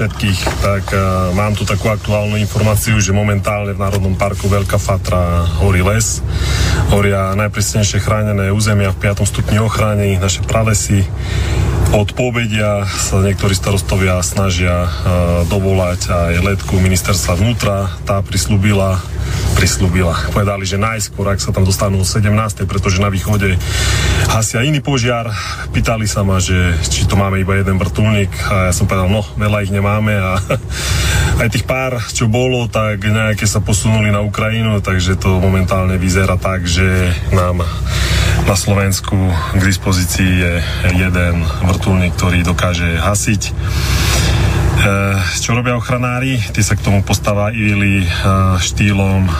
Všetkých. Tak uh, mám tu takú aktuálnu informáciu, že momentálne v Národnom parku Veľká Fatra horí les. Horia najprísnejšie chránené územia v 5. stupni ochrany, naše pralesy. Od pobedia sa niektorí starostovia snažia uh, dovolať aj letku ministerstva vnútra. Tá prislúbila prislúbila. Povedali, že najskôr, ak sa tam dostanú 17. pretože na východe hasia iný požiar. Pýtali sa ma, že či to máme iba jeden vrtulník a ja som povedal, no, veľa ich nemáme a aj tých pár, čo bolo, tak nejaké sa posunuli na Ukrajinu, takže to momentálne vyzerá tak, že nám na Slovensku k dispozícii je jeden vrtulník, ktorý dokáže hasiť. E, čo robia ochranári? Tí sa k tomu postavili e, štýlom e,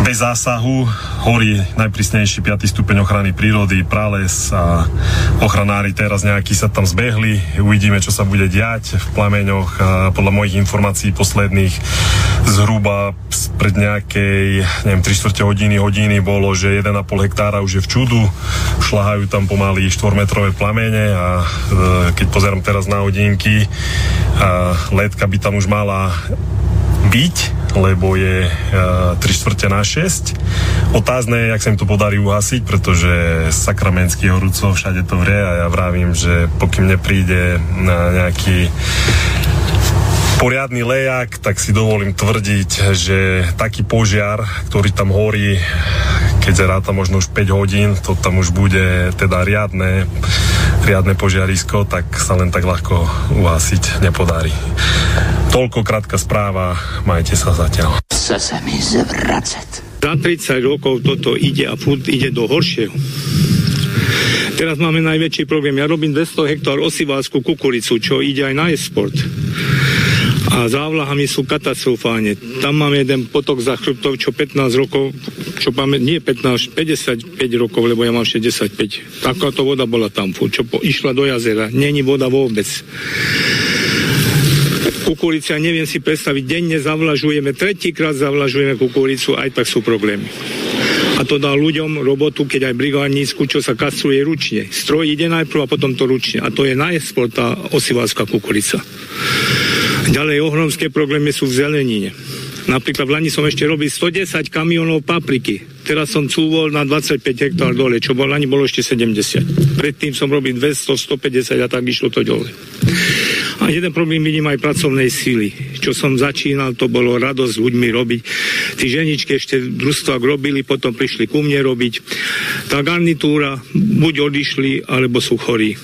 bez zásahu horí najprísnejší 5. stupeň ochrany prírody, prales a ochranári teraz nejakí sa tam zbehli. Uvidíme, čo sa bude diať v plameňoch. Podľa mojich informácií posledných zhruba pred nejakej, neviem, 3 čtvrte hodiny, hodiny bolo, že 1,5 hektára už je v čudu. Šlahajú tam pomaly 4-metrové plamene a e, keď pozerám teraz na hodinky, letka by tam už mala byť, lebo je uh, 3 čtvrte na 6. Otázne je, jak sa im to podarí uhasiť, pretože sakramenský horúco všade to vrie a ja vravím, že pokým nepríde na nejaký poriadny lejak, tak si dovolím tvrdiť, že taký požiar, ktorý tam horí, keď sa ráta možno už 5 hodín, to tam už bude teda riadne, riadne požiarisko, tak sa len tak ľahko uhasiť nepodarí. Toľko krátka správa, majte sa zatiaľ. Chce sa mi zvracať. Za 30 rokov toto ide a furt ide do horšieho. Teraz máme najväčší problém. Ja robím 200 hektár osiválskú kukuricu, čo ide aj na export. A závlahami sú katastrofálne. Tam máme jeden potok za chrbtov, čo 15 rokov, čo máme, nie 15, 55 rokov, lebo ja mám 65. Takáto voda bola tam, čo po, išla do jazera. Není voda vôbec kukurica, neviem si predstaviť, denne zavlažujeme, tretíkrát zavlažujeme kukuricu, aj tak sú problémy. A to dá ľuďom robotu, keď aj brigádnícku, čo sa kastruje ručne. Stroj ide najprv a potom to ručne. A to je na export tá osiválska kukurica. Ďalej ohromské problémy sú v zelenine. Napríklad v Lani som ešte robil 110 kamionov papriky. Teraz som cúvol na 25 hektár dole, čo bol Lani bolo ešte 70. Predtým som robil 200, 150 a tak išlo to dole. A jeden problém vidím aj pracovnej síly. Čo som začínal, to bolo radosť s ľuďmi robiť. Tí ženičky ešte družstvák robili, potom prišli ku mne robiť. Tá garnitúra buď odišli, alebo sú chorí.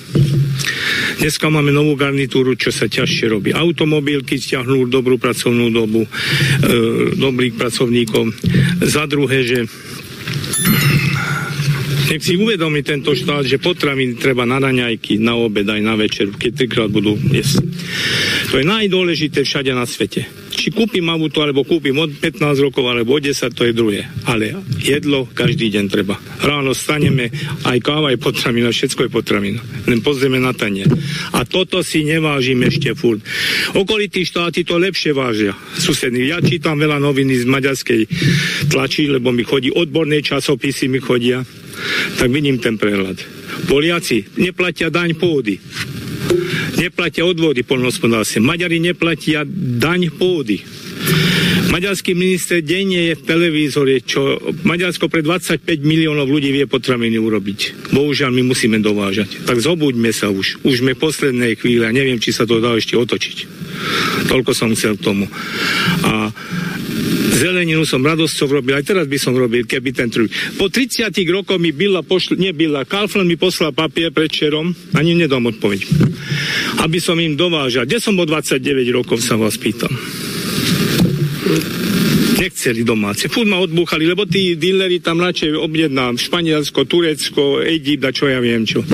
Dneska máme novú garnitúru, čo sa ťažšie robí. Automobilky stiahnú dobrú pracovnú dobu, e, dobrých pracovníkov. Za druhé, že nech si uvedomí tento štát, že potraviny treba na raňajky, na obed aj na večer, keď trikrát budú jesť. To je najdôležité všade na svete. Či kúpim auto, alebo kúpim od 15 rokov, alebo od 10, to je druhé. Ale jedlo každý deň treba. Ráno staneme, aj káva je potravina, všetko je potravina. Len pozrieme na tanie. A toto si nevážim ešte furt. Okolití štáty to lepšie vážia. Susední. Ja čítam veľa noviny z maďarskej tlačí, lebo mi chodí odborné časopisy, mi chodia tak vidím ten prehľad. Poliaci neplatia daň pôdy. Neplatia odvody polnohospodárstve. Maďari neplatia daň pôdy. Maďarský minister denne je v televízore, čo Maďarsko pre 25 miliónov ľudí vie potraviny urobiť. Bohužiaľ, my musíme dovážať. Tak zobuďme sa už. Už sme poslednej chvíle a neviem, či sa to dá ešte otočiť. Toľko som chcel k tomu. A Zeleninu som radosťou robil, aj teraz by som robil, keby ten trh. Po 30 rokoch mi Billa pošl, nie Billa, Kaufland mi poslal papier predčerom, ani nedám odpoveď. Aby som im dovážal. Kde som bol 29 rokov, sa vás pýtam. Nechceli domáce. Fúd ma odbúchali, lebo tí díleri tam radšej objedná Španielsko, Turecko, Egypt a čo ja viem čo.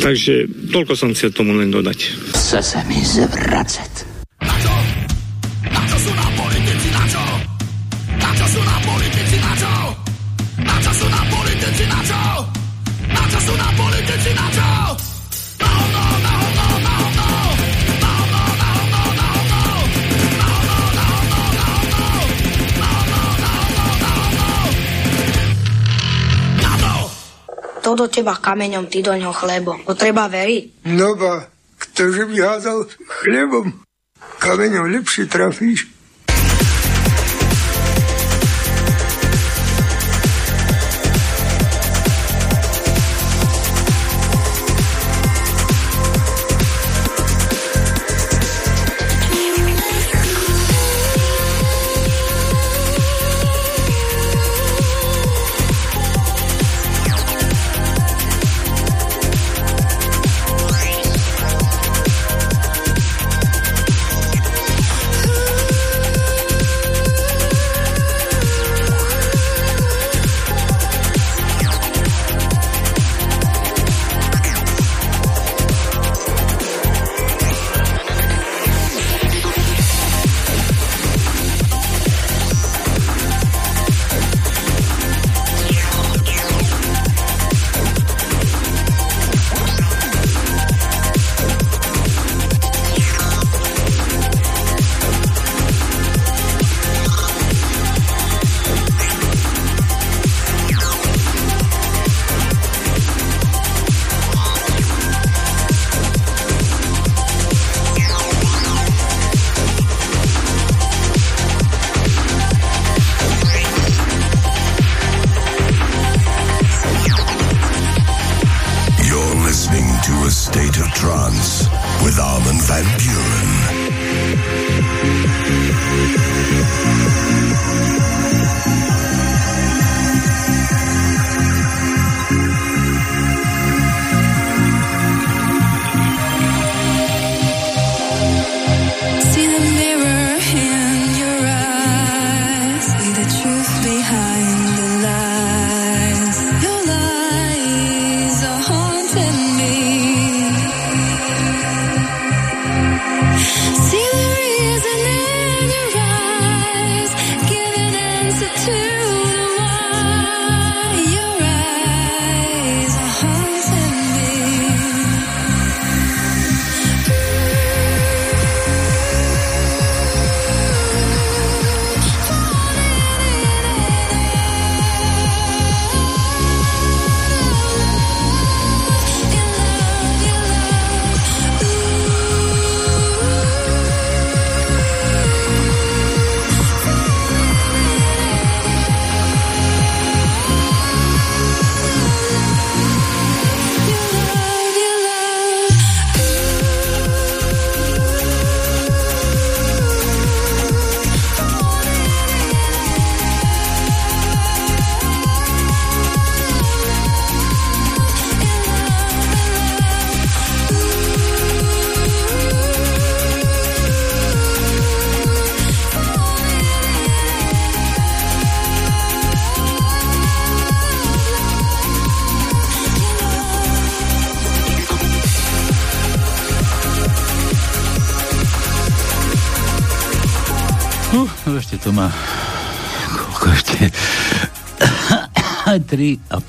Takže toľko som chcel tomu len dodať. Chce sa mi zvracať. To do teba kameňom, ty do ňo chlebo. To treba veriť. No ba, Ktože by hádal chlebom, kameňom lepšie trafíš.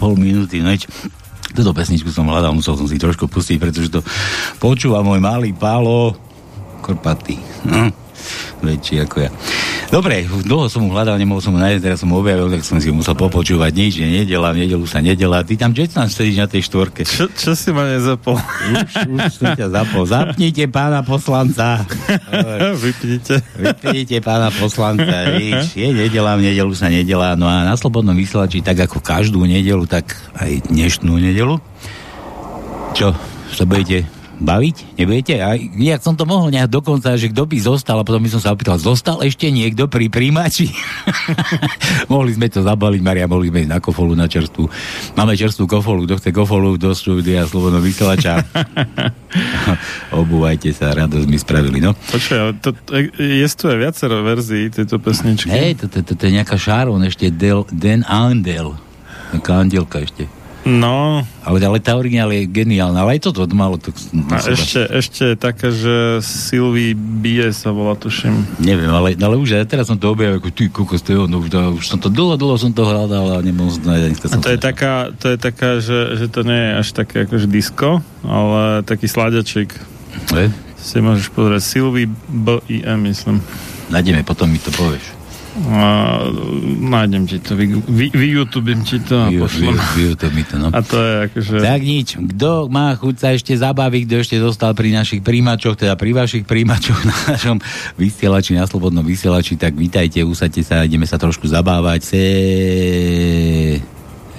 Pol minúty, no Toto pesničku som hľadal, musel som si trošku pustiť, pretože to počúva môj malý Pálo Korpatý. No, väčší ako ja. Dobre, dlho som mu hľadal, nemohol som ho nájsť, teraz som ho objavil, tak som si ho musel popočúvať. Nič, že nedela, v nedelu sa nedela. Ty tam, tam sedíš na tej štvorke? Čo, čo si ma nezapol? Už, už som ťa zapol. Zapnite pána poslanca. Vypnite. Vypnite pána poslanca. Víš, je nedela, v nedelu sa nedela. No a na Slobodnom vysielači, tak ako každú nedelu, tak aj dnešnú nedelu. Čo, sa budete baviť? Nebudete? A jak som to mohol nejak dokonca, že kto by zostal, a potom by som sa opýtal, zostal ešte niekto pri príjimači? mohli sme to zabaliť, Maria, mohli sme ísť na kofolu, na čerstvu. Máme čerstvú kofolu, kto chce kofolu, do štúdia Slobodno vysielača. Obúvajte sa, radosť mi spravili, no. Počkaj, to, je tu aj viacero verzií tejto pesničky. Hej, to, to, to, to, je nejaká Sharon, ešte Del, Den Andel. Taká andielka ešte. No. Ale, ale tá originál je geniálna, ale aj toto malo to... A ešte, ešte taká, že Sylvie Bie sa volá, tuším. Neviem, ale, ale už aj teraz som to objavil, ako ty kokos, to je ono, už, už som to dlho, dlho som to hľadal a nemohol som nájsť. A to je, taká, to je taká, že, že to nie je až také akože disco, ale taký sladačik. Je? Si môžeš pozrieť Sylvie B-I-M, myslím. Nájdeme, potom mi to povieš. A, nájdem ti to, vy, vy, vy YouTubem ti to a Vy- pošlem. vy- vy- to, no. A to je akože... Tak nič, kto má chuť sa ešte zabaviť, kto ešte zostal pri našich príjimačoch, teda pri vašich príjimačoch na našom vysielači, na slobodnom vysielači, tak vítajte, usadte sa, ideme sa trošku zabávať. Se...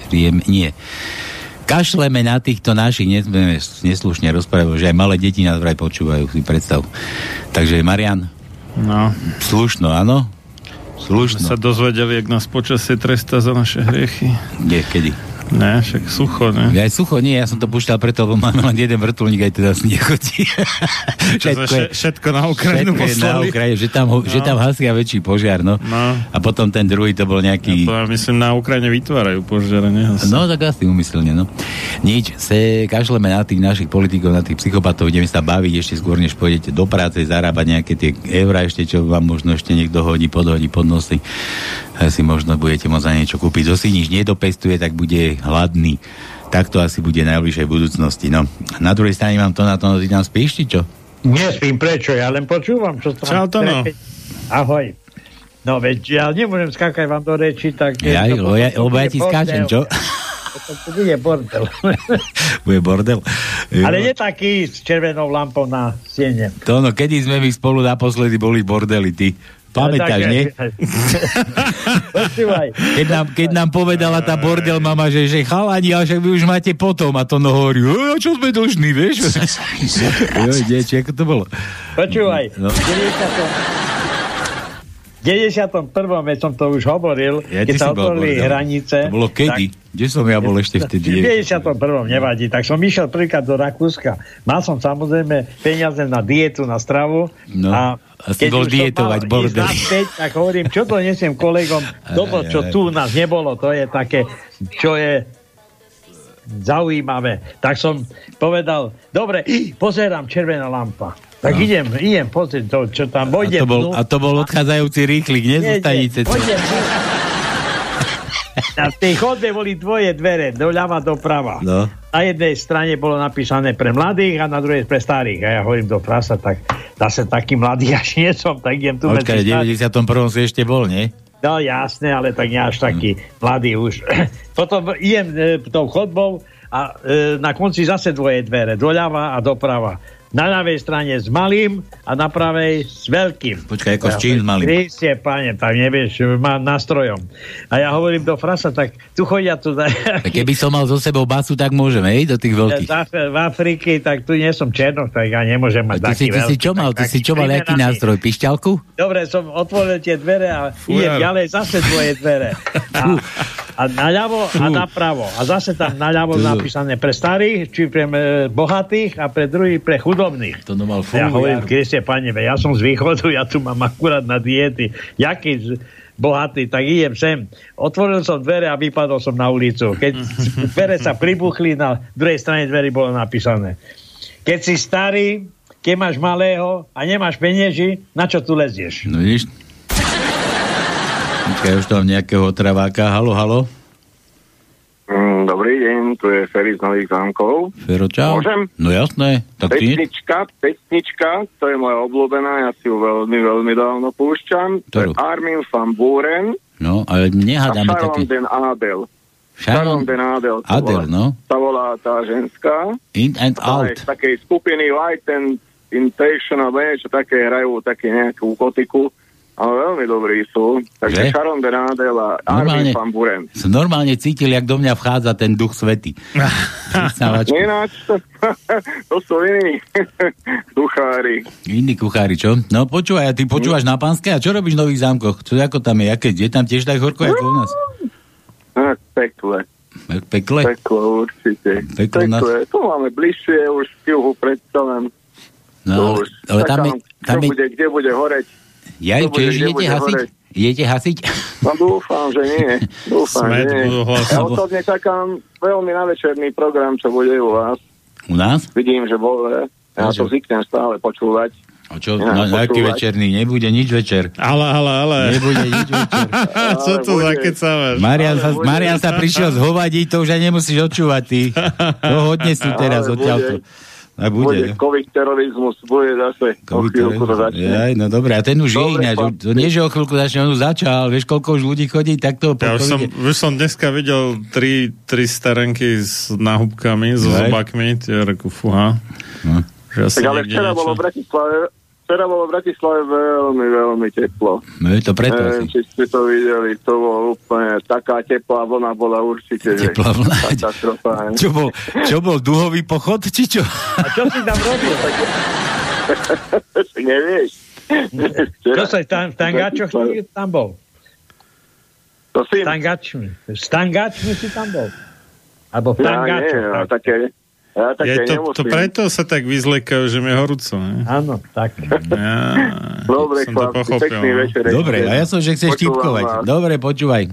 Riem... Nie. Kašleme na týchto našich, nesmieme neslušne rozprávať, že aj malé deti nás vraj počúvajú, si predstav. Takže Marian, No, slušno, áno? Slušno. sa dozvedeli, jak nás počasie trestá za naše hriechy. Kde, kedy? Ne, však sucho, ne? Ja aj sucho nie, ja som to púšťal preto, lebo máme len jeden vrtulník, aj teda nechodí. Čo sme vše- všetko na Ukrajinu všetko je na poslali. Ukrajine, že tam, ho- že tam hasia väčší požiar, no. No. A potom ten druhý to bol nejaký... Ja myslím, na Ukrajine vytvárajú požiare, nie? No tak asi umyselne, no. Nič, se kašleme na tých našich politikov, na tých psychopatov, ideme sa baviť ešte skôr, než pôjdete do práce, zarábať nejaké tie eurá ešte, čo vám možno ešte niekto hodí, podhodí pod nosy. Asi možno budete môcť za niečo kúpiť. Si nič nedopestuje, tak bude hladný. Tak to asi bude v najbližšej budúcnosti. No. Na druhej strane mám to na to, ty tam spíš, či čo? Nespím, prečo? Ja len počúvam, čo Čau, Tono. Ahoj. No veď ja nemôžem skákať vám do reči, tak... Ja, to ja, lebo ja ti skáčem, čo? To bude bordel. Bude bordel. Ale nie taký s červenou lampou na siene. To no, kedy sme my spolu naposledy boli bordeli, ty? Pamätáš, No, tak- nie? Počúvaj. Keď nám, keď nám povedala tá bordel mama, že, že chalani, ale však vy už máte potom a to no hovorí, "E, a čo sme dlžní, vieš? Jo, diečo, ako to bolo? Počúvaj. No. V 90. 91. veď som to už hovoril, Ja, keď sa si bol otvorili hranice. To bolo kedy? Kde som ja bol ešte V vtedy? 91. nevadí, tak som išiel prvýkrát do Rakúska. Mal som samozrejme peniaze na dietu, na stravu. No, a si keď bol dietovať, bordel. naspäť, tak hovorím, čo to nesiem kolegom, toto, čo tu u nás nebolo, to je také, čo je zaujímavé. Tak som povedal, dobre, pozerám, červená lampa. Tak No. idem, idem pozrieť to, čo tam A vojdem. to bol, a to bol odchádzajúci rýchlik, nie? Zo Nie, nie, stanice. poďme. Na tej chodbe boli dvoje dvere, doľava, doprava. No. Na jednej strane bolo napísané pre mladých a na druhej pre starých. A ja hovorím do prasa, tak zase taký mladý až nie som, tak idem tu Počkaj, v medzi starých. 91. si ešte bol, nie? No jasné, ale tak nie až taký mladý už. Potom idem e, tou chodbou a e, na konci zase dvoje dvere, doľava a doprava. Na ľavej strane s malým a na pravej s veľkým. Počkaj, ako s čím malým? Kristie, páne, tak nevieš, má nástrojom. A ja hovorím do frasa, tak tu chodia tu... Tak keby som mal so sebou basu, tak môžem, hej, do tých veľkých. v Afrike, tak tu nie som černoch, tak ja nemôžem mať A ty si, ty si veľký, čo mal? tak- Ty si čo mal, aký nástroj? Pišťalku? Dobre, som otvoril tie dvere a Fujar. idem ďalej, zase dvoje dvere. A, a naľavo a napravo. A zase tam naľavo napísané pre starých, či pre e, bohatých a pre druhých pre chudobných. To no mal Ja hovorím. Kriste, pane, ja som z východu, ja tu mám akurát na diety. Jaký bohatý, tak idem sem. Otvoril som dvere a vypadol som na ulicu. Keď dvere sa pribuchli, na druhej strane dverí bolo napísané. Keď si starý, keď máš malého a nemáš penieži, na čo tu lezieš? No vidíš? Počkaj, už tam nejakého otraváka. Halo, halo. Dobrý deň, tu je Ferry z Nových zámkov. Fero, čau. Môžem? No jasné. Tak ty... Pesnička, pesnička, to je moja obľúbená, ja si ju veľmi, veľmi dávno púšťam. To je Ktorú? Armin van Buren No, ale a nehádame také... den Adel. Sharon Sharon den Adel. Adel, volá. no. Sa volá tá ženská. In and Tá out. z takej skupiny Light and Intention, alebo niečo také hrajú, také nejakú kotiku. Ale veľmi dobrí sú. Že? Takže Sharon den Adel a Normálne. Armin van Buren. Som normálne cítil, jak do mňa vchádza ten duch svety. Ináč, to, sú iní duchári. Iní kuchári, čo? No počúvaj, a ty počúvaš na pánske? A čo robíš v Nových zámkoch? Čo ako tam je? Aké, je tam tiež tak horko, ako u nás? Pekle. Pekle? Peklo určite. Peklo nás- Peklo je. Tu máme bližšie, už z juhu predsa len. No, už. ale tam je, tam je, bude, kde bude horeť. Ja, že kde idete hasiť? horeť. Idete hasiť? No dúfam, že nie. Dúfam, Smet že nie. Ja osobne čakám veľmi na večerný program, čo bude u vás. U nás? Vidím, že bol, ja Prečo? to zvyknem stále počúvať. A čo, Ja, na, na aký večerný? Nebude nič večer. Ale, ale, ale. Nebude nič večer. Čo to za kecávaš? Marian sa, bude. Marian sa prišiel zhovadiť, to už aj nemusíš odčúvať, ty. To hodne sú teraz odtiaľto. A bude, bude, COVID terorizmus, bude zase o chvíľku to začne. Jaj, no dobre, a ten už je Dobre, ináč. pán. To nie, že o chvíľku začne, on už začal. Vieš, koľko už ľudí chodí takto po Ja už som, už som dneska videl tri, tri starenky s náhubkami, so zobakmi, tie reku, fúha. No. Že Tak ale včera niečo. bolo v Bratislave, včera bolo v Bratislave veľmi, veľmi teplo. No je to preto Neviem, či ste to videli, to bolo úplne, taká teplá vlna bola určite, Teplá vlna. katastrofa. Čo bol, čo bol duhový pochod, či čo? A čo si tam robil? Si nevieš. Čo sa tam v tangáčoch tam bol? To si... S tangáčmi si tam bol? Alebo v Ja nie, tak. také, ja Je to, nemusím. to preto sa tak vyzlekajú, že mi je horúco. Ne? Áno, tak. Ja, Dobre, som to chlapci, pochopil. pekný no. večer. Dobre, a ja som, že chceš tipkovať. Dobre, počúvaj.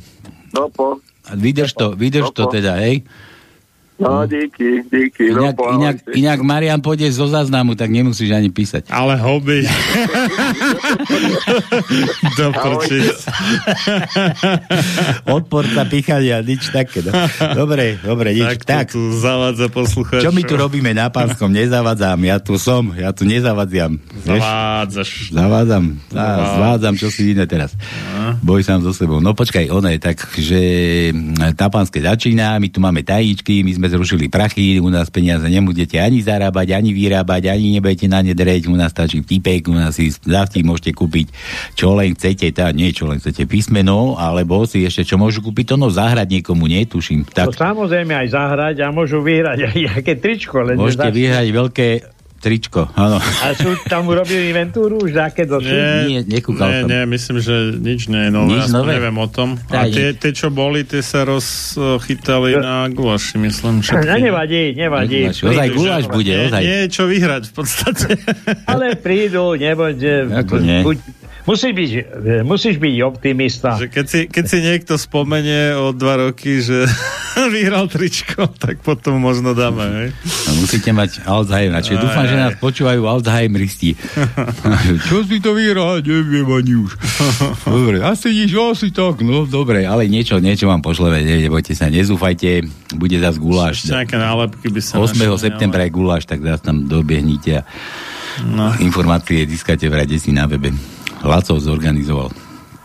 No po. A Vydrž to, vydrž to Dopo. teda, hej. No, díky, díky. Inak, no, inak, inak Marian pôjde zo záznamu, tak nemusíš ani písať. Ale hobby. Do. Odporca, pichania, nič také. No. Dobre, dobre, nič. Tak, Tak, tu zavádza poslucháčov. čo my tu robíme na pánskom? Nezavadzám, ja tu som, ja tu nezavadziam. Zavádzaš. Zavádzam, Zá, zvádzam čo si iné teraz. Boj sám so sebou. No počkaj, ono je tak, že mm, Tapánske začína, my tu máme tajíčky, my sme zrušili prachy, u nás peniaze nebudete ani zarábať, ani vyrábať, ani nebudete na ne dreť, u nás stačí vtipek, u nás si za vtip môžete kúpiť čo len chcete, tá, nie čo len chcete, písmeno, alebo si ešte čo môžu kúpiť, to no zahrať niekomu, netuším. Tak samozrejme aj zahrať a môžu vyhrať aj aké tričko. Len môžete nezač- vyhrať veľké tričko, áno. A sú tam urobili inventúru už také do Nie, nekúkal nie, som. nie, myslím, že nič nie je nové. Nič nové? neviem o tom. Tá, A tie, tie, čo boli, tie sa rozchytali na gulaši, myslím. No, Všetky. nevadí, nevadí. Ozaj Prídu, guláš že- bude, Nie, ozaj. nie je čo vyhrať v podstate. Ale prídu, neboď... Ako nie? Buď, musíš, byť, musíš byť optimista. že keď, si, keď si niekto spomenie o dva roky, že vyhral tričko, tak potom možno dáme. Hej? No, musíte mať Alzheimer. Čiže Aj, dúfam, že aj. nás počúvajú Alzheimeristi. Čo si to vyhrá? Neviem ani už. Dobre, asi nič, asi tak. No, dobre, ale niečo, niečo vám pošleme. Ne, nebojte sa, nezúfajte. Bude zás guláš. Nejaké nálepky by sa 8. našli, septembra je guláš, tak zás tam dobiehnite a No. informácie získate v rade si na webe. Laco zorganizoval.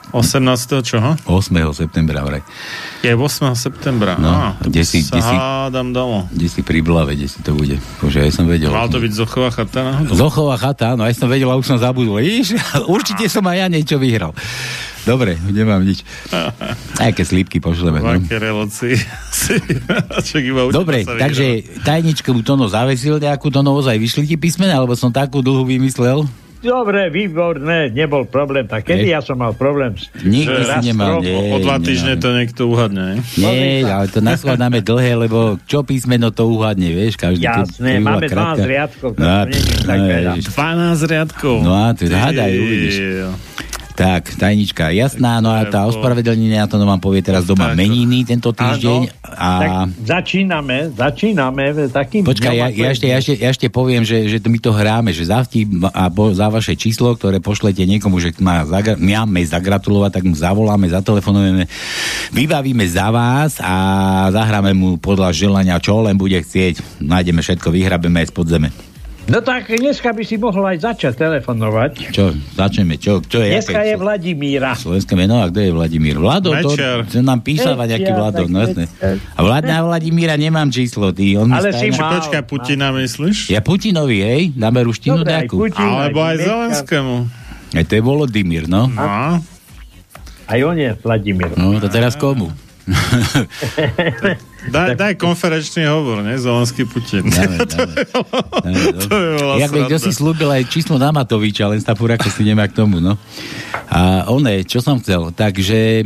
18. čoho? 8. septembra vraj. Je 8. septembra. No, Á, to kde si- kde si- hádam dalo. Kde si pri Blave, kde si to bude. Bože, ja som vedel. Mal to byť Zochová chata náhodou? Zochová chata, áno, aj som vedel, a už som zabudol. Víš, určite som aj ja niečo vyhral. Dobre, nemám nič. Aké slípky pošleme. No. Dobre, takže tajničku Tono zavesil nejakú, Tono ozaj vyšli ti písmena, alebo som takú dlhú vymyslel? Dobre, výborné, nebol problém. Tak kedy ja som mal problém s... Nikdy si nemal, nie. O dva týždne to niekto uhadne. Nie, ale to naskladáme dlhé, lebo čo písmeno to uhadne, vieš, každý Jasné, máme kratka. 12 riadkov, No, nie je tak no, veľa. ježiš. 12 riadkov. No a Ty- hádaj, uvidíš. Tak, tajnička, jasná, no a tá na to vám povie teraz doma Tak. meniny tento týždeň. Tak A začíname, začíname takým... počkaj, ja, ja, ešte, ja, ešte, ja ešte poviem, že, že my to hráme, že za vtip a bo, za vaše číslo, ktoré pošlete niekomu, že má zagra- máme zagratulovať, tak mu zavoláme, zatelefonujeme, vybavíme za vás a zahráme mu podľa želania, čo len bude chcieť. Nájdeme všetko, vyhrabeme aj spod zeme. No tak dneska by si mohol aj začať telefonovať. Čo, začneme, čo, čo je? Dneska je Vladimíra. Slovenské meno, a kto je Vladimír? Vlado, to, Večer. to nám písava nejaký Vlado, no jasné. večer. A Vlad, na Vladimíra nemám číslo, ty, on Ale si mal. Počkaj, Putina myslíš? Ja Putinovi, hej, dáme ruštinu Dobre, nejakú. Putin, Alebo aj. Zelenskému. Aj to je Volodymyr, no. No. Aj on je Vladimír. No, to teraz komu? Daj, daj konferenčný hovor, ne? Zelenský Putin. Dáme, dáme. dáme. To bola Jak kto si slúbil aj číslo na Matoviča, len Stapurako si nemá k tomu, no. A one, čo som chcel, takže...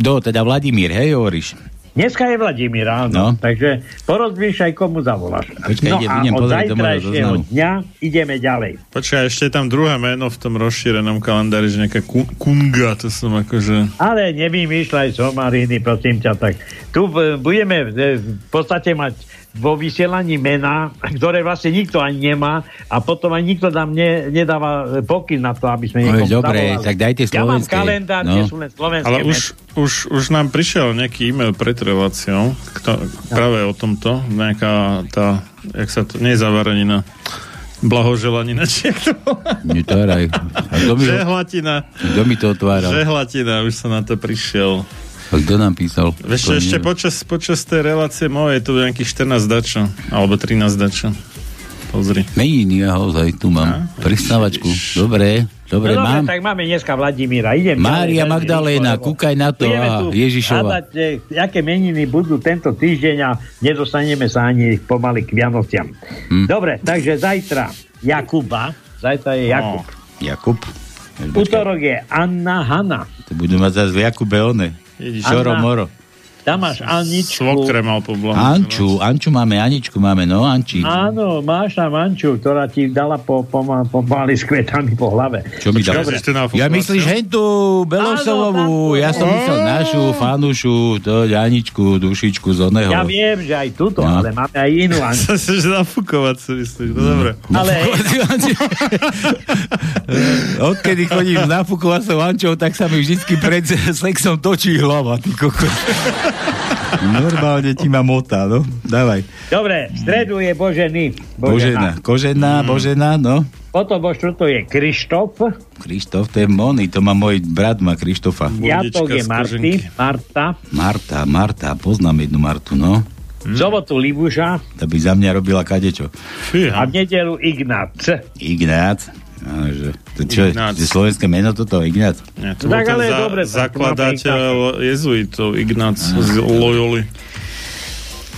Do, teda Vladimír, hej, hovoríš? Dneska je Vladimír, No. áno. Takže porozmýšľaj, komu zavoláš. Počkaj, no idem- a od zajtrajšieho dňa ideme ďalej. Počkaj, ešte je tam druhé meno v tom rozšírenom kalendári, že nejaká ku- kunga, to som akože... Ale nevymýšľaj somariny, prosím ťa. Tak tu budeme v podstate mať vo vysielaní mená, ktoré vlastne nikto ani nemá a potom aj nikto nám ne, nedáva pokyn na to, aby sme No, niekomu dobre, zavolali. tak dajte Ja mám slovenské, kalendár, no. sú len slovenské Ale už, už, už nám prišiel nejaký e-mail pred reláciou, kto, práve o tomto, nejaká tá jak sa to, nie zavarenina, blahoželanina, či jak to? Netáraj. Žehlatina. kto mi to otváral? Žehlatina, už som na to prišiel. A kto nám písal? Vieš, ešte nie- počas, počas tej relácie mojej, to je nejakých 14 dačo, alebo 13 dačo. Pozri. Meniny, ja ozaj, tu mám. Pristávačku. Dobre, dobre, no, mám. dobre, tak máme dneska Vladimíra. Idem Mária ďalej, Magdaléna, rýchlo, kúkaj na to, tu Ježišova. hádať, že aké meniny budú tento týždeň a nedostaneme sa ani pomaly k Vianociam. Hm. Dobre, takže zajtra Jakuba, zajtra je Jakub. Jakub. Útorok je Anna Hanna. To budú mať zase v Jakube one. Anna. moro. Tam máš Aničku. Svokre mal poblahoželať. Anču, Anču máme, Aničku máme, no, Anči. Áno, máš tam Anču, ktorá ti dala po, po, po, s kvetami po hlave. Čo mi na Ja myslíš hentu Belosovovú, ja som myslel našu, Fanušu, to Aničku, dušičku z oného. Ja viem, že aj túto, No. ale máme aj inú Anču. Sa chceš nafúkovať, si myslíš, no dobre. Ale Odkedy chodím s nafúkovacou Ančou, tak sa mi vždycky pred sexom točí hlava, ty kokos. Normálne ti ma motá, no. Dávaj. dobre, v stredu je Božený. Božena, kožená, Božena, no. Potom vo štvrtok je Krištof, Krištof, to je Moni, to má môj brat, má Krištofa. piatok je Marty. Marta, Marta, Marta, poznám jednu Martu, no. v sobotu Libuša To by za mňa robila kadečo. a Fíha. v nedelu Ignác. Ignác. A že, to čo, Ignác. slovenské meno toto, Ignác? Nie, to Tak ale za, dobre, zakladateľ jezuitov Ignác z Loyoli.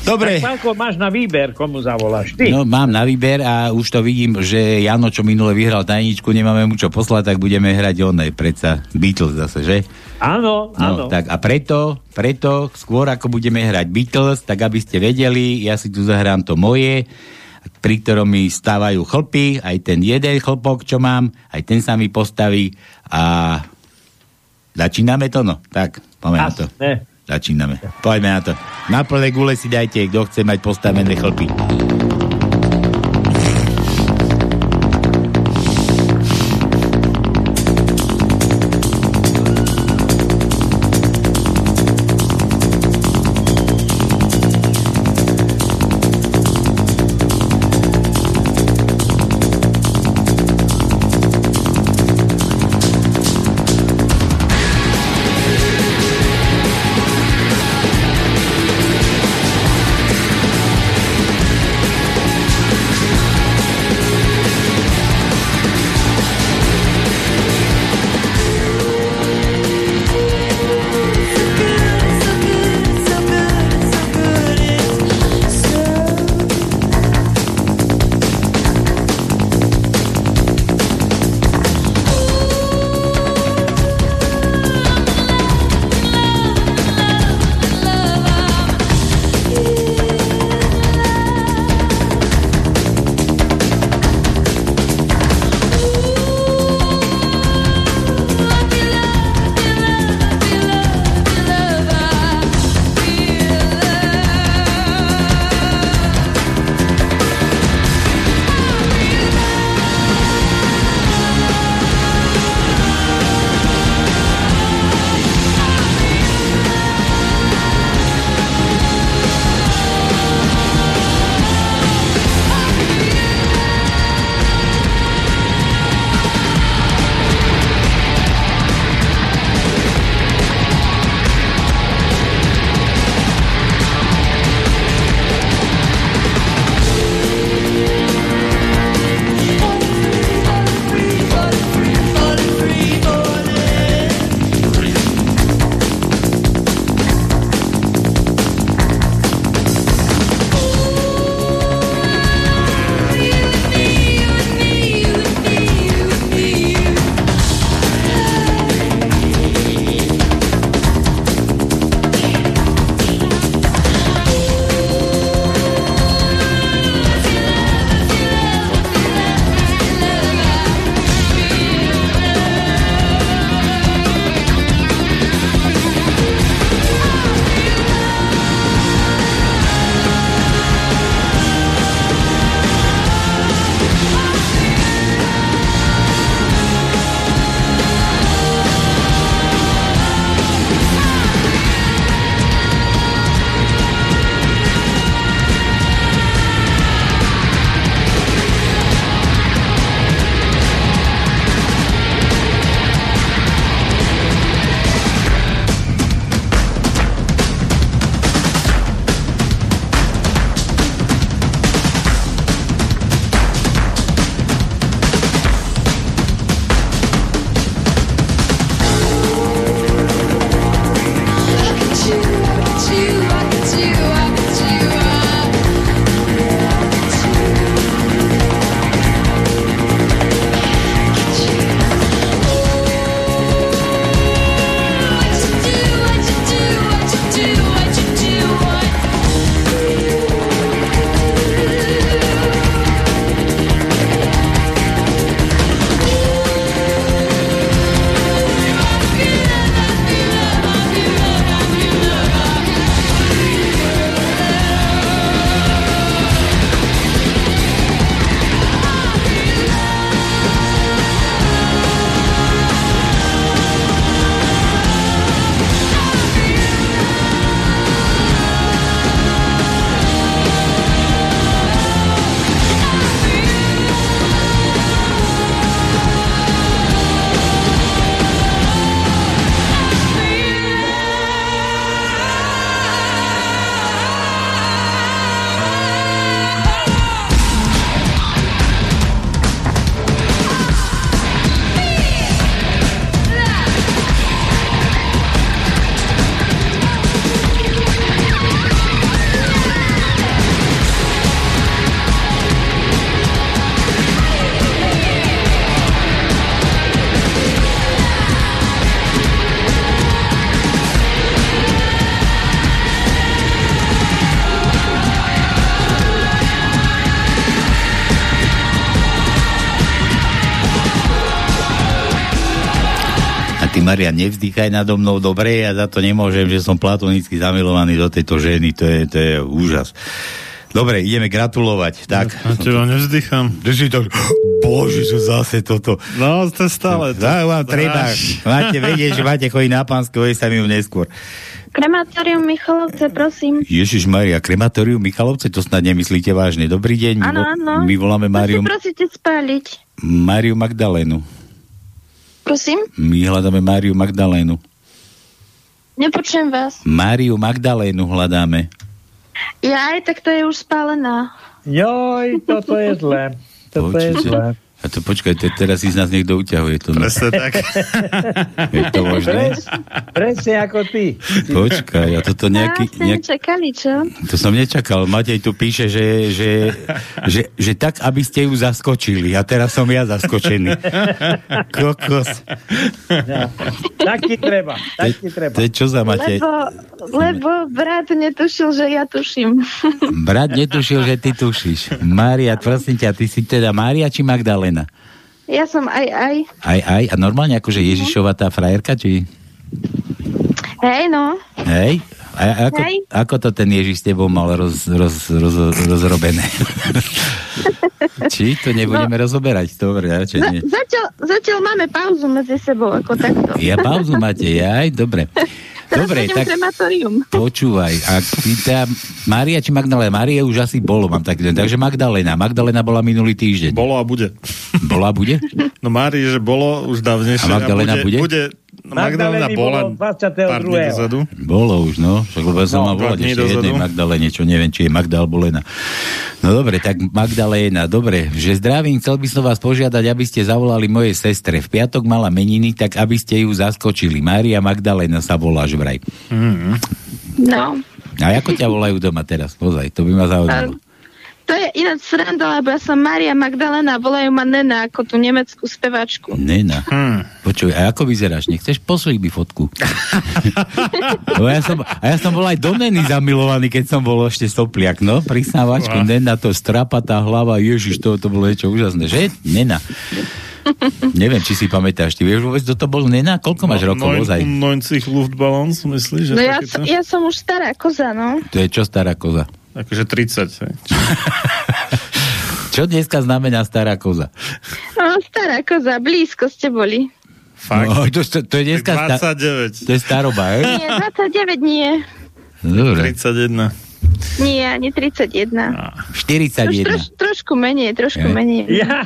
Dobre. Tak máš na výber, komu zavoláš? Ty? No, mám na výber a už to vidím, že Jano, čo minule vyhral tajničku, nemáme mu čo poslať, tak budeme hrať onej, predsa Beatles zase, že? Áno, áno. No, tak a preto, preto, skôr ako budeme hrať Beatles, tak aby ste vedeli, ja si tu zahrám to moje, pri ktorom mi stávajú chlpy, aj ten jeden chlpok, čo mám, aj ten sa mi postaví a začíname to, no? Tak, poďme na to. Začíname. Poďme na to. Na plné gule si dajte, kto chce mať postavené chlpy. Maria, nevzdychaj nado mnou dobre, ja za to nemôžem, že som platonicky zamilovaný do tejto ženy, to je, to je úžas. Dobre, ideme gratulovať. Tak. A teba nevzdychám. Si tak, bože, že zase toto. No, to stále. To, Tak vám treba, máte vedieť, že máte chodiť na pánske, hojí sa mi neskôr. Krematórium Michalovce, prosím. Ježiš Maria, krematórium Michalovce, to snad nemyslíte vážne. Dobrý deň, my, Áno, vo- áno. my voláme To si Máriu, prosíte spáliť. Máriu Magdalénu. Prosím? My hľadáme Máriu Magdalénu. Nepočujem vás. Máriu Magdalénu hľadáme. Ja aj tak to je už spálená. Joj, toto je zlé. Toto je Počujte. zlé. A to počkaj, te, teraz si z nás niekto uťahuje. To, no. Presne tak. Je to možné? Pres, presne ako ty. Počkaj, a toto nejaký... Nejak, nečakali, čo? to som nečakal. Matej tu píše, že, že, že, že tak, aby ste ju zaskočili. A teraz som ja zaskočený. Kokos. Tak ti treba. Tak ti treba. To je čo za Matej? Lebo, lebo brat netušil, že ja tuším. Brat netušil, že ty tušíš. Mária, prosím ťa, ty si teda Mária či Magdalena? Ja som aj aj. Aj, aj. A normálne akože Ježišova tá frajerka, či... Hej, no. Hej? A ako, Hej. ako to ten Ježiš s tebou mal roz, roz, roz, rozrobené? Či to nebudeme rozoberať? Dobre, radšej Za, nie. zatiaľ, zatiaľ máme pauzu medzi sebou, ako takto. Ja pauzu máte, aj? Dobre. Teraz Dobre, tak krematórium. počúvaj. A ty tá Mária či Magdalena? Mária už asi bolo, mám taký den. Takže Magdalena. Magdalena bola minulý týždeň. Bolo a bude. Bola, bude? No Mári, že bolo už dávnejšie. A Magdalena bude? bude no, Magdalena bola bolo pár dní 22.. dozadu. Bolo už, no. Však lebo som mal volať ešte jednej. Magdalene, čo neviem, či je Magda alebo Lena. No dobre, tak Magdalena, dobre, že zdravím, chcel by som vás požiadať, aby ste zavolali mojej sestre. V piatok mala meniny, tak aby ste ju zaskočili. Mária Magdalena sa voláš vraj. No. A ako ťa volajú doma teraz? Pozaj, to by ma zaujímalo. To je ináč sranda, lebo ja som Maria Magdalena, volajú ma Nena ako tú nemeckú spevačku. Nena. Hmm. Počuj, a ako vyzeráš? Nechceš poslať mi fotku? no, ja som, a ja som bol aj do Neny zamilovaný, keď som bol ešte sopliak, no, prisnávačku, Wow. Nena, to strapatá hlava, ježiš, to, to bolo niečo úžasné, že? Nena. Neviem, či si pamätáš, ty vieš vôbec, kto to bol Nena? Koľko máš rokov, Neun- ozaj? 90 Luftballons, myslíš? Že No ja, som- ja som už stará koza, no. To je čo stará koza? Akože 30. hej. Čo dneska znamená stará koza? No, stará koza, blízko ste boli. Fakt. No, to, to, to je dneska sta- 29. to je staroba, hej? Nie, 29 nie. Dobre, 31. Nie, ani 31. Troš, 41. troš, trošku menej, trošku Je. menej. Ja,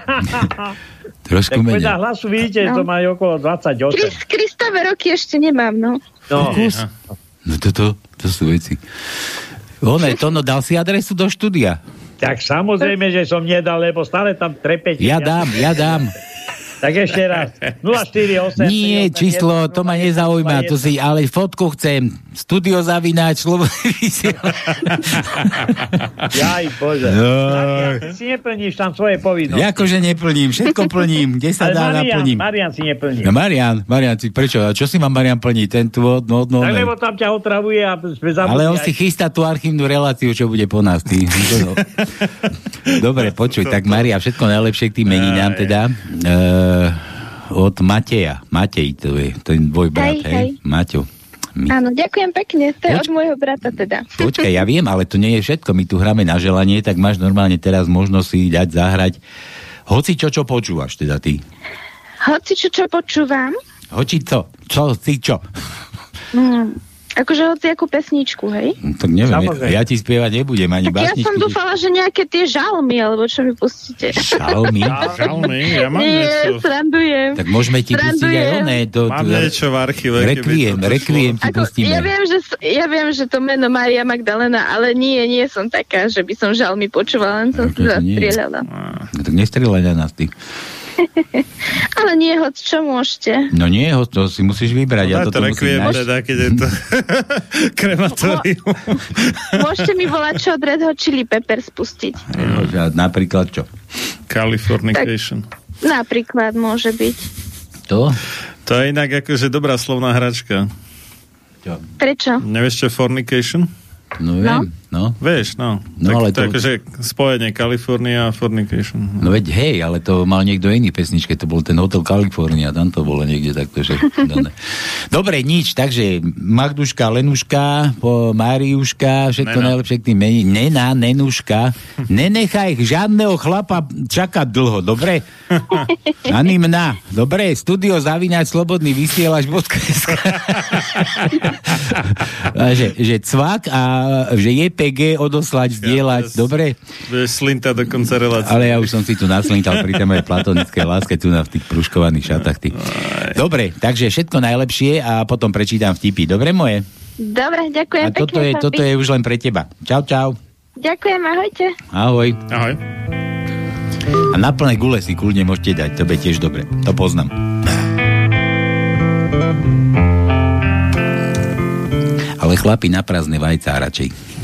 Trošku tak menej. podľa hlasu vidíte, že to No. má okolo 28. Kris, Kristové roky ešte nemám, no. No, No toto, to sú veci. One, Tono, dal si adresu do štúdia? tak samozrejme, že som nedal, lebo stále tam trepete. Ja dám, ja dám. Tak ešte raz. 048. Nie, číslo, to ma nezaujíma, to si, ale fotku chcem. Studio zavináč, slovo Jaj, bože. No. Marian, si neplníš tam svoje povinnosti. Akože neplním, všetko plním, kde sa Ale dá Marian, naplním. Marian si neplní. No Marian, Marian, si, prečo? A čo si má Marian plniť? Ten tu, no, no, tak no. lebo tam ťa otravuje a. Ale on aj- si chystá tú archívnu reláciu, čo bude po nás. Ty. Dobre, počuj, tak Maria, všetko najlepšie k tým meninám teda. Uh, od Mateja. Matej, to je ten tvoj brat, Hej, hej? hej. Maťo. My- Áno, ďakujem pekne. To je Poč- od môjho brata teda. Počkaj, ja viem, ale to nie je všetko. My tu hráme na želanie, tak máš normálne teraz možnosť si dať zahrať hoci čo, čo počúvaš, teda ty. Hoci čo, čo počúvam, Hoci co, čo, si čo. mm, akože hoci akú pesničku, hej? No, tak neviem, Samozrejme. ja, ja ti spievať nebudem, ani Tak ja básničky. som dúfala, že nejaké tie žalmy, alebo čo mi pustíte. Šalmy. Žalmy, ja mám Nie, niečo. srandujem. Tak môžeme ti pustiť aj Srandujem. oné. To, Mám to, niečo v archíve. requiem šlo. ti Ako, pustíme. ja, viem, že, ja viem, že to meno Maria Magdalena, ale nie, nie som taká, že by som žalmy počúvala, len som No, si to nie. zastrieľala. No, tak nestrieľaj na nás, ty. Ale nie, hoď čo môžete. No nie, ho- to si musíš vybrať. ja No, daj to nájsť. teda, keď je to krematórium. Môžete mi volať, čo od Red Hot Chili Peppers pustiť. Jo, že Napríklad čo? Californication. Napríklad môže byť. To? To je inak akože dobrá slovná hračka. Čo? Prečo? Nevieš čo je fornication? No viem. No. Vieš, no. No, tak, ale to... to- akože spojenie California a Fornication. No veď hej, ale to mal niekto iný pesničke, to bol ten Hotel California, tam to bolo niekde takto, že... Dobre, nič, takže Magduška, Lenuška, po Máriuška, všetko Nena. najlepšie k tým mení. Nena, Nenuška, nenechaj žiadneho chlapa čakať dlho, dobre? Ani mna, dobre? Studio zavíňať slobodný vysielač že, že cvak a že JPG odoslať, zdieľať, bez- dobre? Slinta do konca relácie. Ale ja už som si tu naslintal pri tej mojej platonickej láske tu na v tých pruškovaných šatách. Ty. Dobre, takže všetko najlepšie a potom prečítam vtipy. Dobre moje? Dobre, ďakujem A toto pekne. je, chlapi. toto je už len pre teba. Čau, čau. Ďakujem, ahojte. Ahoj. Ahoj. A na plné gule si kľudne môžete dať, to bude tiež dobre. To poznám. Ale chlapi na prázdne vajca radšej.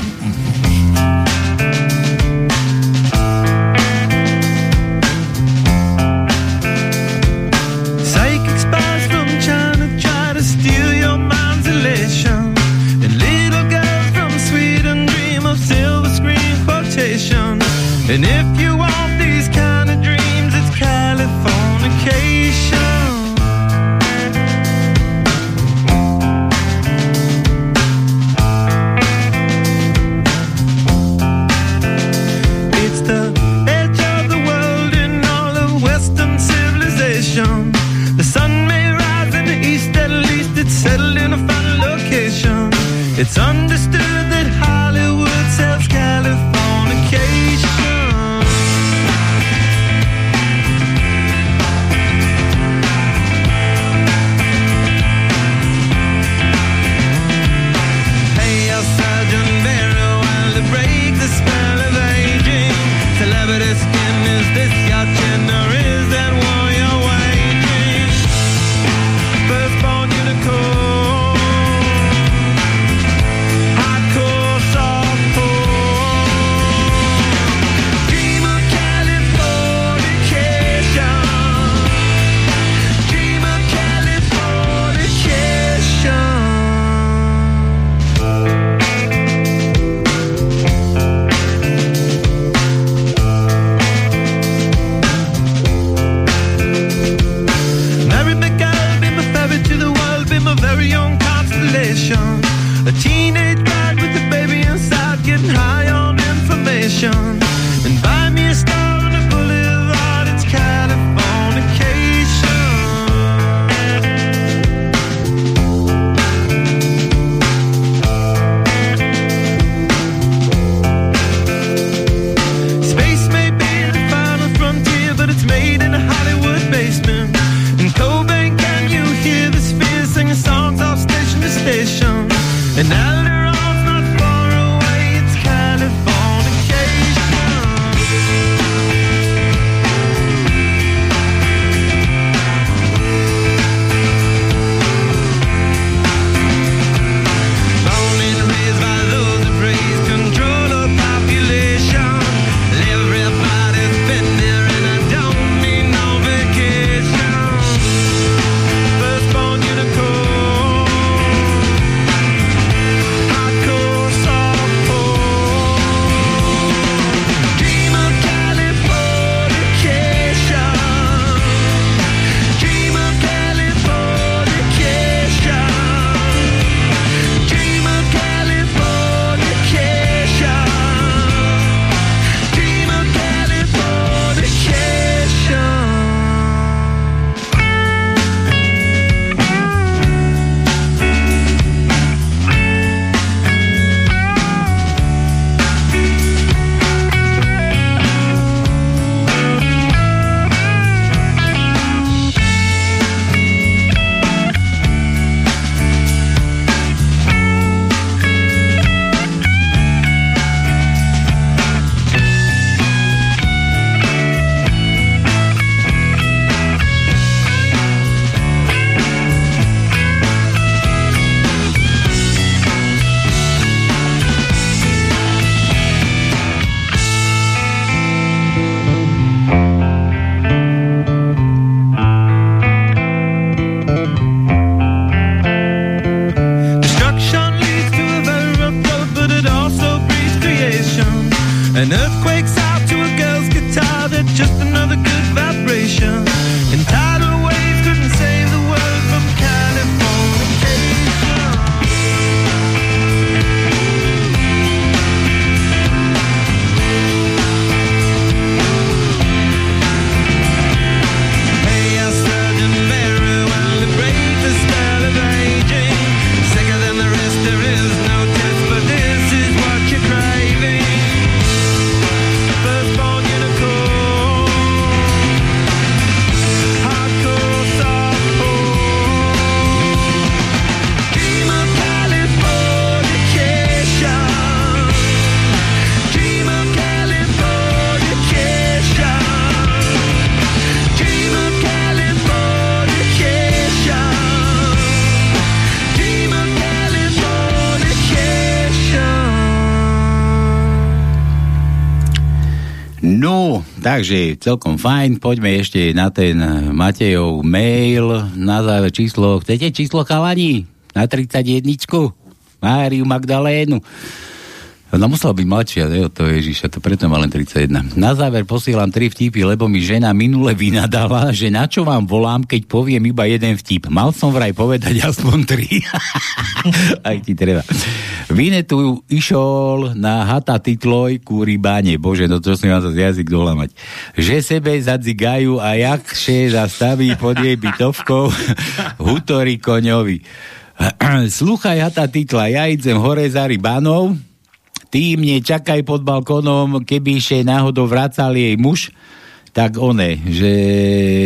Takže celkom fajn. Poďme ešte na ten Matejov mail. Na záver číslo. Chcete číslo chalani? Na 31. Máriu Magdalénu. No musela byť mladšia, ne, od toho Ježiša, to preto má len 31. Na záver posielam tri vtipy, lebo mi žena minule vynadala, že na čo vám volám, keď poviem iba jeden vtip. Mal som vraj povedať aspoň tri. Aj ti treba. Vinetu išol na hata titloj ku rybáne. Bože, no to som vám to jazyk dolamať. Že sebe zadzigajú a jak še zastaví pod jej bytovkou hutory koňovi. Sluchaj hata titla, ja idem hore za rybánov, ty mne čakaj pod balkónom, keby še náhodou vracal jej muž, tak one, že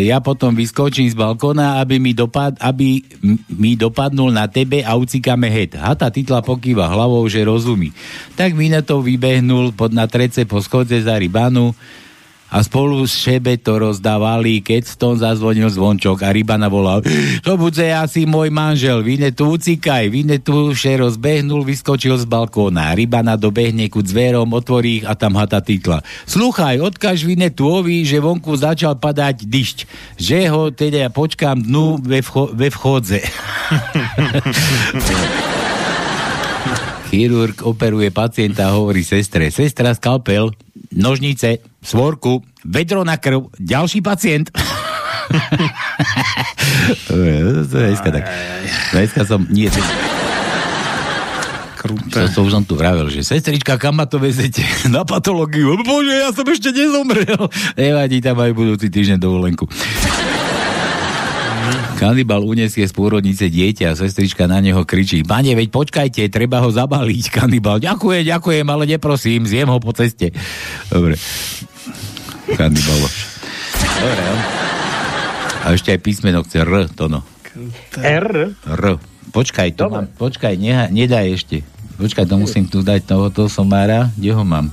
ja potom vyskočím z balkóna, aby mi, dopad, aby mi dopadnul na tebe a ucikame het. Hata titla pokýva hlavou, že rozumí. Tak Vinetov vybehnul pod na trece po schodze za rybanu a spolu s šebe to rozdávali, keď v tom zazvonil zvončok a rybana volal to bude asi môj manžel, Vinetu ucikaj. Vinetu še rozbehnul, vyskočil z balkóna. Rybana dobehne ku dverom, otvorí ich a tam hata titla. Sluchaj, odkaž Vinetuovi, že vonku začal padať dyšť. Že ho teda počkám dnu ve, vcho- ve vchodze. Chirurg operuje pacienta a hovorí sestre, sestra skalpel, nožnice, svorku, vedro na krv, ďalší pacient. To je dneska tak. Dneska som, nie, to, to, to už som tu vravel, že sestrička, kam ma to vezete? Na patológiu. Bože, ja som ešte nezomrel. Nevadí, tam aj budúci týždeň dovolenku. Kanibal unesie z pôrodnice dieťa a sestrička na neho kričí. Pane, veď počkajte, treba ho zabaliť. Kanibal, ďakujem, ďakujem, ale neprosím, zjem ho po ceste. Dobre. Kanibal. Dobre, no. A ešte aj písmeno chce R, to no. R? R. Počkaj, to mám, počkaj, neha, nedaj ešte. Počkaj, to musím tu dať toho, toho somára. Kde ho mám?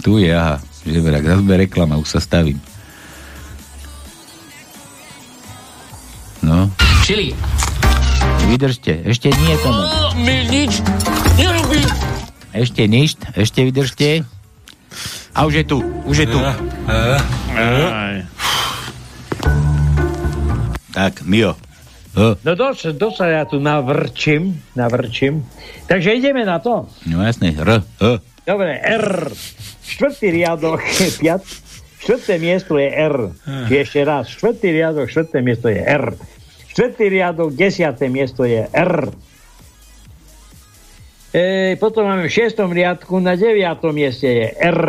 Tu je, aha. Že verak, zase bude reklama, už sa stavím. No. Čili. Vydržte, ešte nie to. No. My nič nerobí. Ešte nič, ešte vydržte. A už je tu, už je tu. Tak, Mio. H. No dosť, dosť ja tu navrčím, navrčím. Takže ideme na to. No jasne, R, H. Dobre, R. Štvrtý riadok, piat, štvrté miesto je R. Či ešte raz, štvrtý riadok, štvrté miesto je R. Štvrtý riadok, desiaté miesto je R. E, potom máme v šiestom riadku, na deviatom mieste je R.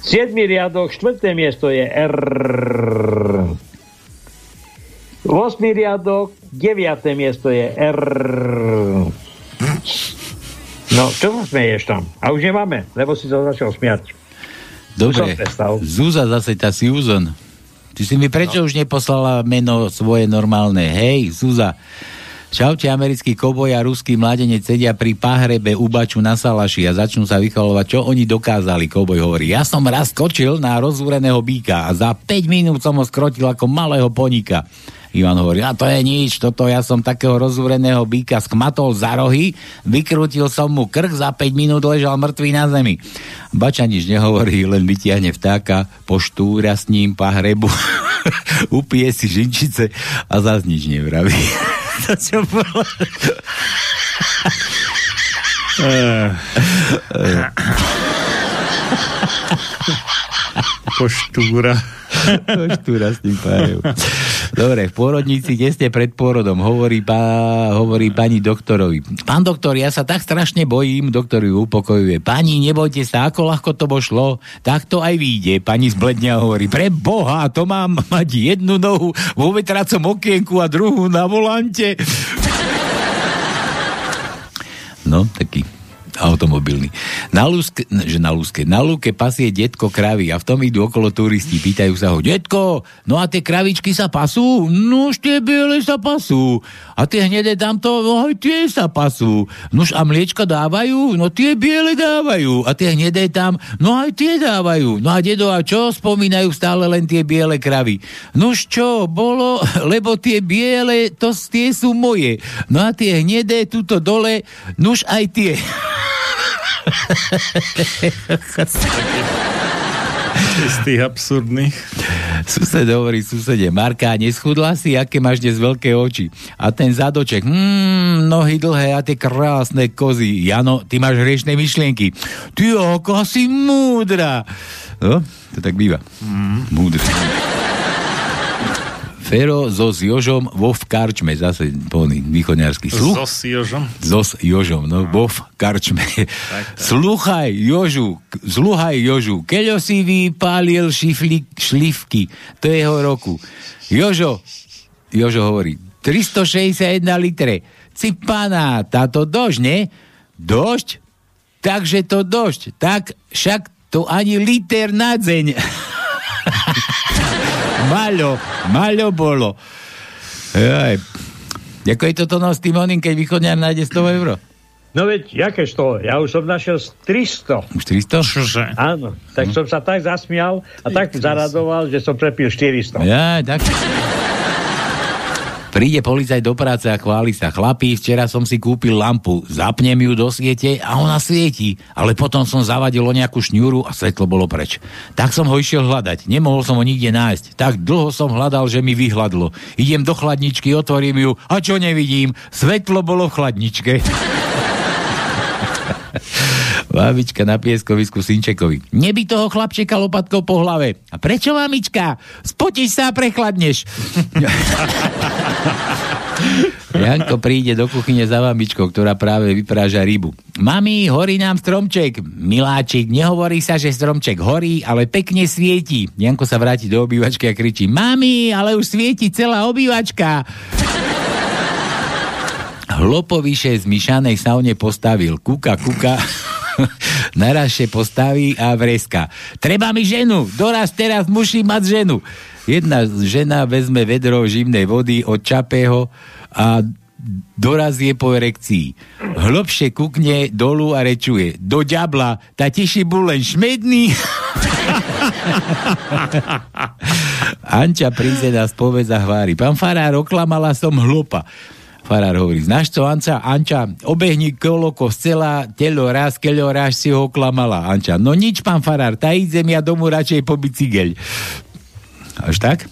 Siedmý riadok, štvrté miesto je R. 8. riadok, 9. miesto je R. No, čo sa smeješ tam? A už nemáme, lebo si sa začal smiať. Dobre. Zúza zase tá Susan. Ty si mi prečo no. už neposlala meno svoje normálne? Hej, Zúza. Čaute, americký koboj a ruský mladenec sedia pri pahrebe u baču na salaši a začnú sa vychalovať, čo oni dokázali. Koboj hovorí, ja som raz skočil na rozúreného býka a za 5 minút som ho skrotil ako malého ponika. Ivan hovorí, a to je nič, toto ja som takého rozúreného býka skmatol za rohy, vykrútil som mu krk, za 5 minút ležal mŕtvý na zemi. Bača nič nehovorí, len vytiahne vtáka, poštúra s ním pahrebu, upije si žinčice a zás nič nevraví. to čo bolo? Poštúra. Poštúra s tým párev. Dobre, v pôrodnici, kde ste pred pôrodom, hovorí, pá, hovorí pani doktorovi. Pán doktor, ja sa tak strašne bojím, doktor ju upokojuje. Pani, nebojte sa, ako ľahko to bošlo, tak to aj vyjde. Pani zbledňa hovorí, pre Boha, to mám mať jednu nohu vo vetracom okienku a druhú na volante. No, taký automobilný. Na lúske, že na lúske, na lúke pasie detko kravy a v tom idú okolo turisti. Pýtajú sa ho, detko, no a tie kravičky sa pasú? No už tie biele sa pasú. A tie hnedé tamto, no aj tie sa pasú. Nož a mliečko dávajú? No tie biele dávajú. A tie hnedé tam, no aj tie dávajú. No a dedo, a čo? Spomínajú stále len tie biele kravy. Nož čo, bolo, lebo tie biele, to tie sú moje. No a tie hnedé, tuto dole, nož aj tie. Z tých absurdných. Sused hovorí susede, Marka, neschudla si, aké máš dnes veľké oči. A ten zadoček, hmm, nohy dlhé a tie krásne kozy. Jano, ty máš hriešné myšlienky. Ty, ako si múdra. No, to tak býva. Mm. Múdra. Fero so s Jožom vo v karčme, zase plný východňarský sluch. So s Jožom. So s Jožom, no, vo v karčme. Sluchaj, Jožu, zluhaj, Jožu, keďo si vypálil šifli, šlivky, to je jeho roku. Jožo, Jožo hovorí, 361 litre. Cipana, táto dožď, ne? Dožď? Takže to dožď. Tak však to ani liter na deň. Maľo, maľo bolo. Jaj. Ako je toto no s tým oným, keď východňar nájde 100 eur? No veď, jaké 100? Ja už som našiel 300. Už 300? Čože? Áno, tak som sa tak zasmial a tak zaradoval, že som prepil 400. Ja, tak. Príde policajt do práce a chváli sa. Chlapí, včera som si kúpil lampu, zapnem ju do siete a ona svieti. Ale potom som zavadil o nejakú šňúru a svetlo bolo preč. Tak som ho išiel hľadať. Nemohol som ho nikde nájsť. Tak dlho som hľadal, že mi vyhľadlo. Idem do chladničky, otvorím ju a čo nevidím? Svetlo bolo v chladničke. Babička na pieskovisku Synčekovi. Neby toho chlapčeka lopatkou po hlave. A prečo, mamička? Spotíš sa a prechladneš. Janko príde do kuchyne za mamičkou, ktorá práve vypráža rybu. Mami, horí nám stromček. Miláčik, nehovorí sa, že stromček horí, ale pekne svieti. Janko sa vráti do obývačky a kričí. Mami, ale už svieti celá obývačka. Hlopovyše z myšanej saune postavil. Kuka, kuka. Narazše postaví a vreska. Treba mi ženu, doraz teraz musím mať ženu. Jedna žena vezme vedro živnej vody od čapého a doraz je po erekcii. Hlbšie kukne dolu a rečuje. Do ďabla, tá tiši bol len šmedný. Anča príde na spoved a hvári. Pán Farár, oklamala som hlupa. Farár hovorí, znáš co, Anca? Anča, obehni kolo kostela, telo raz, keľo raz si ho oklamala. Anča, no nič, pán Farár, tá idem ja domu radšej po bicykel. Až tak?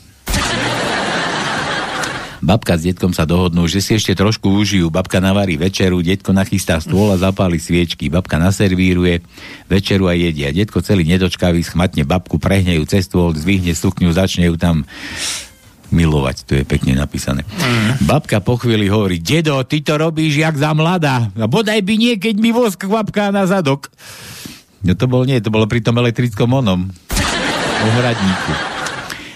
Babka s detkom sa dohodnú, že si ešte trošku užijú. Babka navarí večeru, detko nachystá stôl a zapáli sviečky. Babka naservíruje večeru a jedia. Detko celý nedočkavý schmatne babku, prehne ju cez stôl, zvihne sukňu, začne ju tam milovať, to je pekne napísané. Mm. Babka po chvíli hovorí, dedo, ty to robíš jak za mladá. A bodaj by nie, keď mi vosk kvapká na zadok. No to bol nie, to bolo pri tom elektrickom onom. Ohradníku.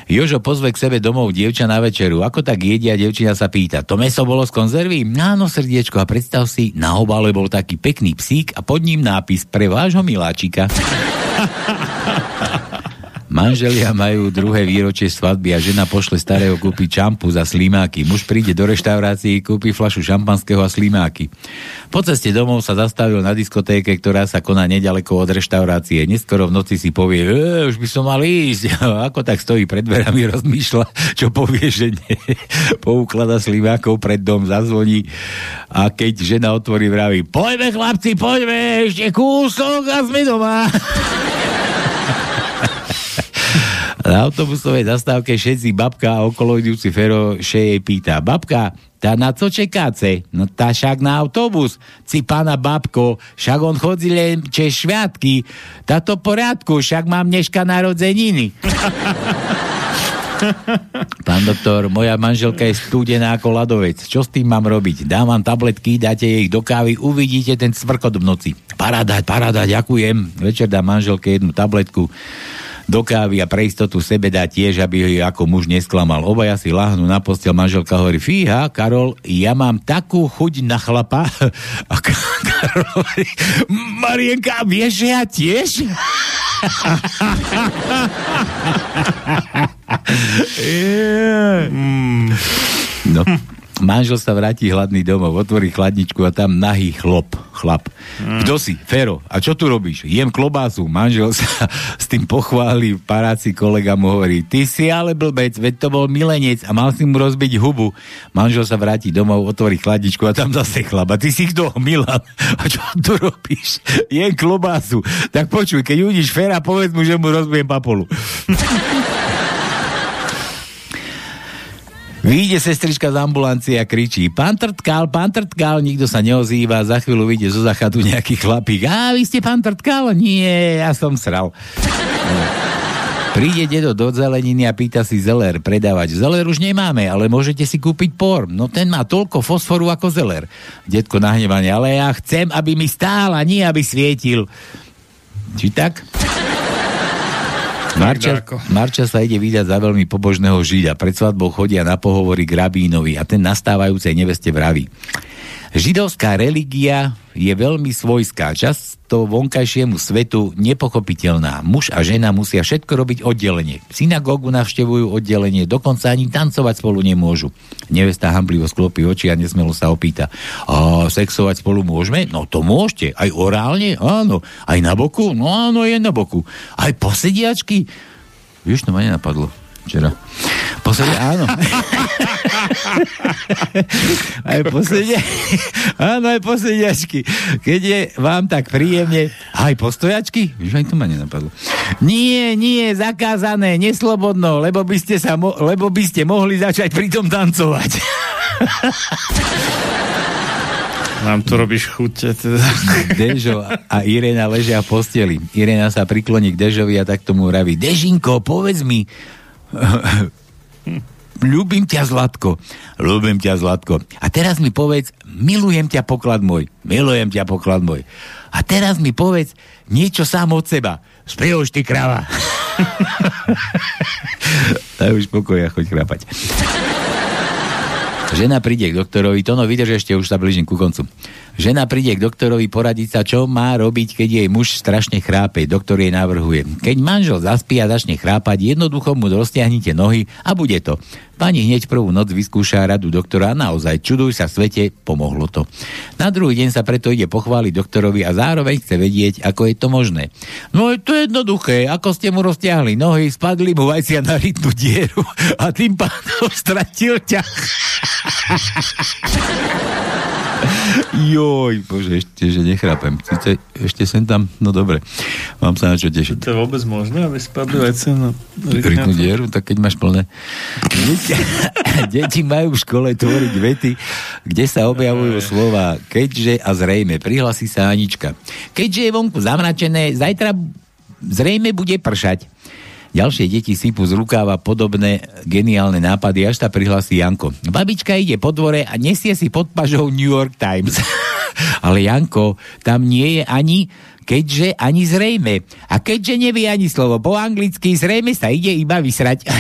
Jožo pozve k sebe domov dievča na večeru. Ako tak jedia, dievčina sa pýta. To meso bolo z konzervy? Áno, srdiečko. A predstav si, na obale bol taký pekný psík a pod ním nápis pre vášho miláčika. Manželia majú druhé výročie svadby a žena pošle starého kúpiť čampu za slimáky. Muž príde do reštaurácií, kúpi flašu šampanského a slimáky. Po ceste domov sa zastavil na diskotéke, ktorá sa koná nedaleko od reštaurácie. Neskoro v noci si povie, e, už by som mal ísť. Ako tak stojí pred dverami, rozmýšľa, čo povie žene. Pouklada slimákov pred dom, zazvoní a keď žena otvorí, vraví, poďme chlapci, poďme, ešte kúsok a sme doma. Na autobusovej zastávke všetci babka a okolo idúci Fero jej pýta. Babka, tá na co čekáce? No tá však na autobus. Ci pána babko, však on chodí len čes šviatky. Táto poriadku, však mám dneška narodzeniny. Pán doktor, moja manželka je studená ako ľadovec. Čo s tým mám robiť? Dám vám tabletky, dáte jej do kávy, uvidíte ten cvrkot v noci. Paráda, paráda, ďakujem. Večer dá manželke jednu tabletku do kávy a pre istotu sebe dá tiež, aby ho ako muž nesklamal. Obaja si lahnú na postel, manželka hovorí, fíha, Karol, ja mám takú chuť na chlapa. A Karol hovorí, Marienka, vieš, že ja tiež? No. Manžel sa vráti hladný domov, otvorí chladničku a tam nahý chlop, chlap. Mm. Kto si? Fero. A čo tu robíš? Jem klobásu. Manžel sa s tým pochváli, paráci kolega mu hovorí, ty si ale blbec, veď to bol milenec a mal si mu rozbiť hubu. Manžel sa vráti domov, otvorí chladničku a tam zase chlap. A ty si kto? Milan. A čo tu robíš? Jem klobásu. Tak počuj, keď uvidíš Fera, povedz mu, že mu rozbijem papolu. Vyjde sestrička z ambulancie a kričí Pán Trtkal, pán Trtkal, nikto sa neozýva, za chvíľu vyjde zo záchadu nejaký chlapík. A vy ste pán Trtkal? Nie, ja som sral. Príde dedo do zeleniny a pýta si zeler, predávač. Zeler už nemáme, ale môžete si kúpiť por. No ten má toľko fosforu ako zeler. Detko nahnevanie, ale ja chcem, aby mi stál a nie aby svietil. Či tak? Marča, Marča sa ide vydať za veľmi pobožného žida. Pred svadbou chodia na pohovory k rabínovi a ten nastávajúcej neveste vraví. Židovská religia je veľmi svojská, často vonkajšiemu svetu nepochopiteľná. Muž a žena musia všetko robiť oddelenie. Synagógu navštevujú oddelenie, dokonca ani tancovať spolu nemôžu. Nevesta hamblivo sklopí oči a nesmelo sa opýta. A sexovať spolu môžeme? No to môžete. Aj orálne? Áno. Aj na boku? No áno, je na boku. Aj posediačky? Vieš, to ma nenapadlo včera. Posedia, áno. aj posedia, áno, aj posediačky. Keď je vám tak príjemne, aj postojačky? Víš, aj to ma nenapadlo. Nie, nie, zakázané, neslobodno, lebo by ste, sa mo- lebo by ste mohli začať pritom tancovať. Nám tu robíš chute. Teda. Dežo a Irena ležia v posteli. Irena sa prikloní k Dežovi a tak tomu vraví. Dežinko, povedz mi, Ľúbim ťa, Zlatko. Ľúbim ťa, Zlatko. A teraz mi povedz, milujem ťa, poklad môj. Milujem ťa, poklad môj. A teraz mi povedz niečo sám od seba. Spievaš ty kráva. Daj už pokoja, choď chrápať. Žena príde k doktorovi, to no vydrž ešte, už sa blížim ku koncu. Žena príde k doktorovi poradiť sa, čo má robiť, keď jej muž strašne chrápe. Doktor jej navrhuje. Keď manžel zaspí a začne chrápať, jednoducho mu roztiahnite nohy a bude to. Pani hneď prvú noc vyskúša radu doktora a naozaj čuduj sa svete, pomohlo to. Na druhý deň sa preto ide pochváliť doktorovi a zároveň chce vedieť, ako je to možné. No je to jednoduché, ako ste mu roztiahli nohy, spadli mu vajcia na rytnú dieru a tým pádom stratil ťah. Joj, bože, ešte, že nechrapem. Sice ešte sem tam, no dobre, mám sa na čo tešiť. To je vôbec možné, aby spadli vajce na Rytnú dieru, tak keď máš plné. Deti, deti majú v škole tvoriť vety, kde sa objavujú slova keďže a zrejme. Prihlasí sa Anička. Keďže je vonku zamračené, zajtra zrejme bude pršať. Ďalšie deti sypú z rukáva podobné geniálne nápady, až sa prihlasí Janko. Babička ide po dvore a nesie si pod pažou New York Times. Ale Janko, tam nie je ani keďže ani zrejme. A keďže nevie ani slovo po anglicky, zrejme sa ide iba vysrať.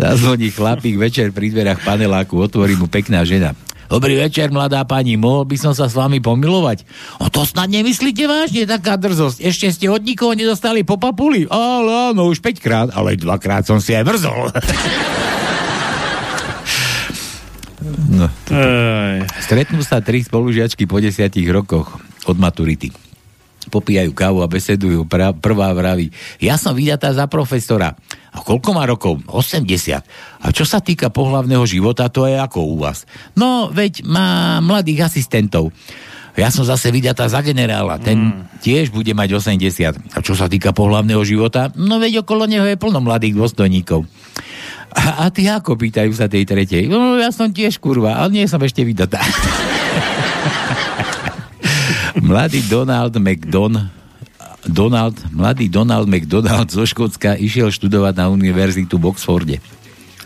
Zazvoní chlapík večer pri dverách paneláku, otvorí mu pekná žena. Dobrý večer, mladá pani, mohol by som sa s vami pomilovať? O to snad nemyslíte vážne, taká drzosť. Ešte ste od nikoho nedostali po papuli? Ale áno, už 5 krát, ale dvakrát som si aj vrzol. No, Stretnú sa tri spolužiačky po desiatich rokoch od maturity. Popíjajú kávu a besedujú. Pra, prvá vraví, ja som vydatá za profesora. A koľko má rokov? 80. A čo sa týka pohlavného života, to je ako u vás. No, veď má mladých asistentov. Ja som zase vydatá za generála, ten mm. tiež bude mať 80. A čo sa týka pohlavného života, no veď okolo neho je plno mladých dôstojníkov. A, a ty ako, pýtajú sa tej tretej? No, ja som tiež kurva, ale nie som ešte vydatá. Mladý Donald McDon Donald, mladý Donald McDonald zo Škótska išiel študovať na univerzitu v Oxforde.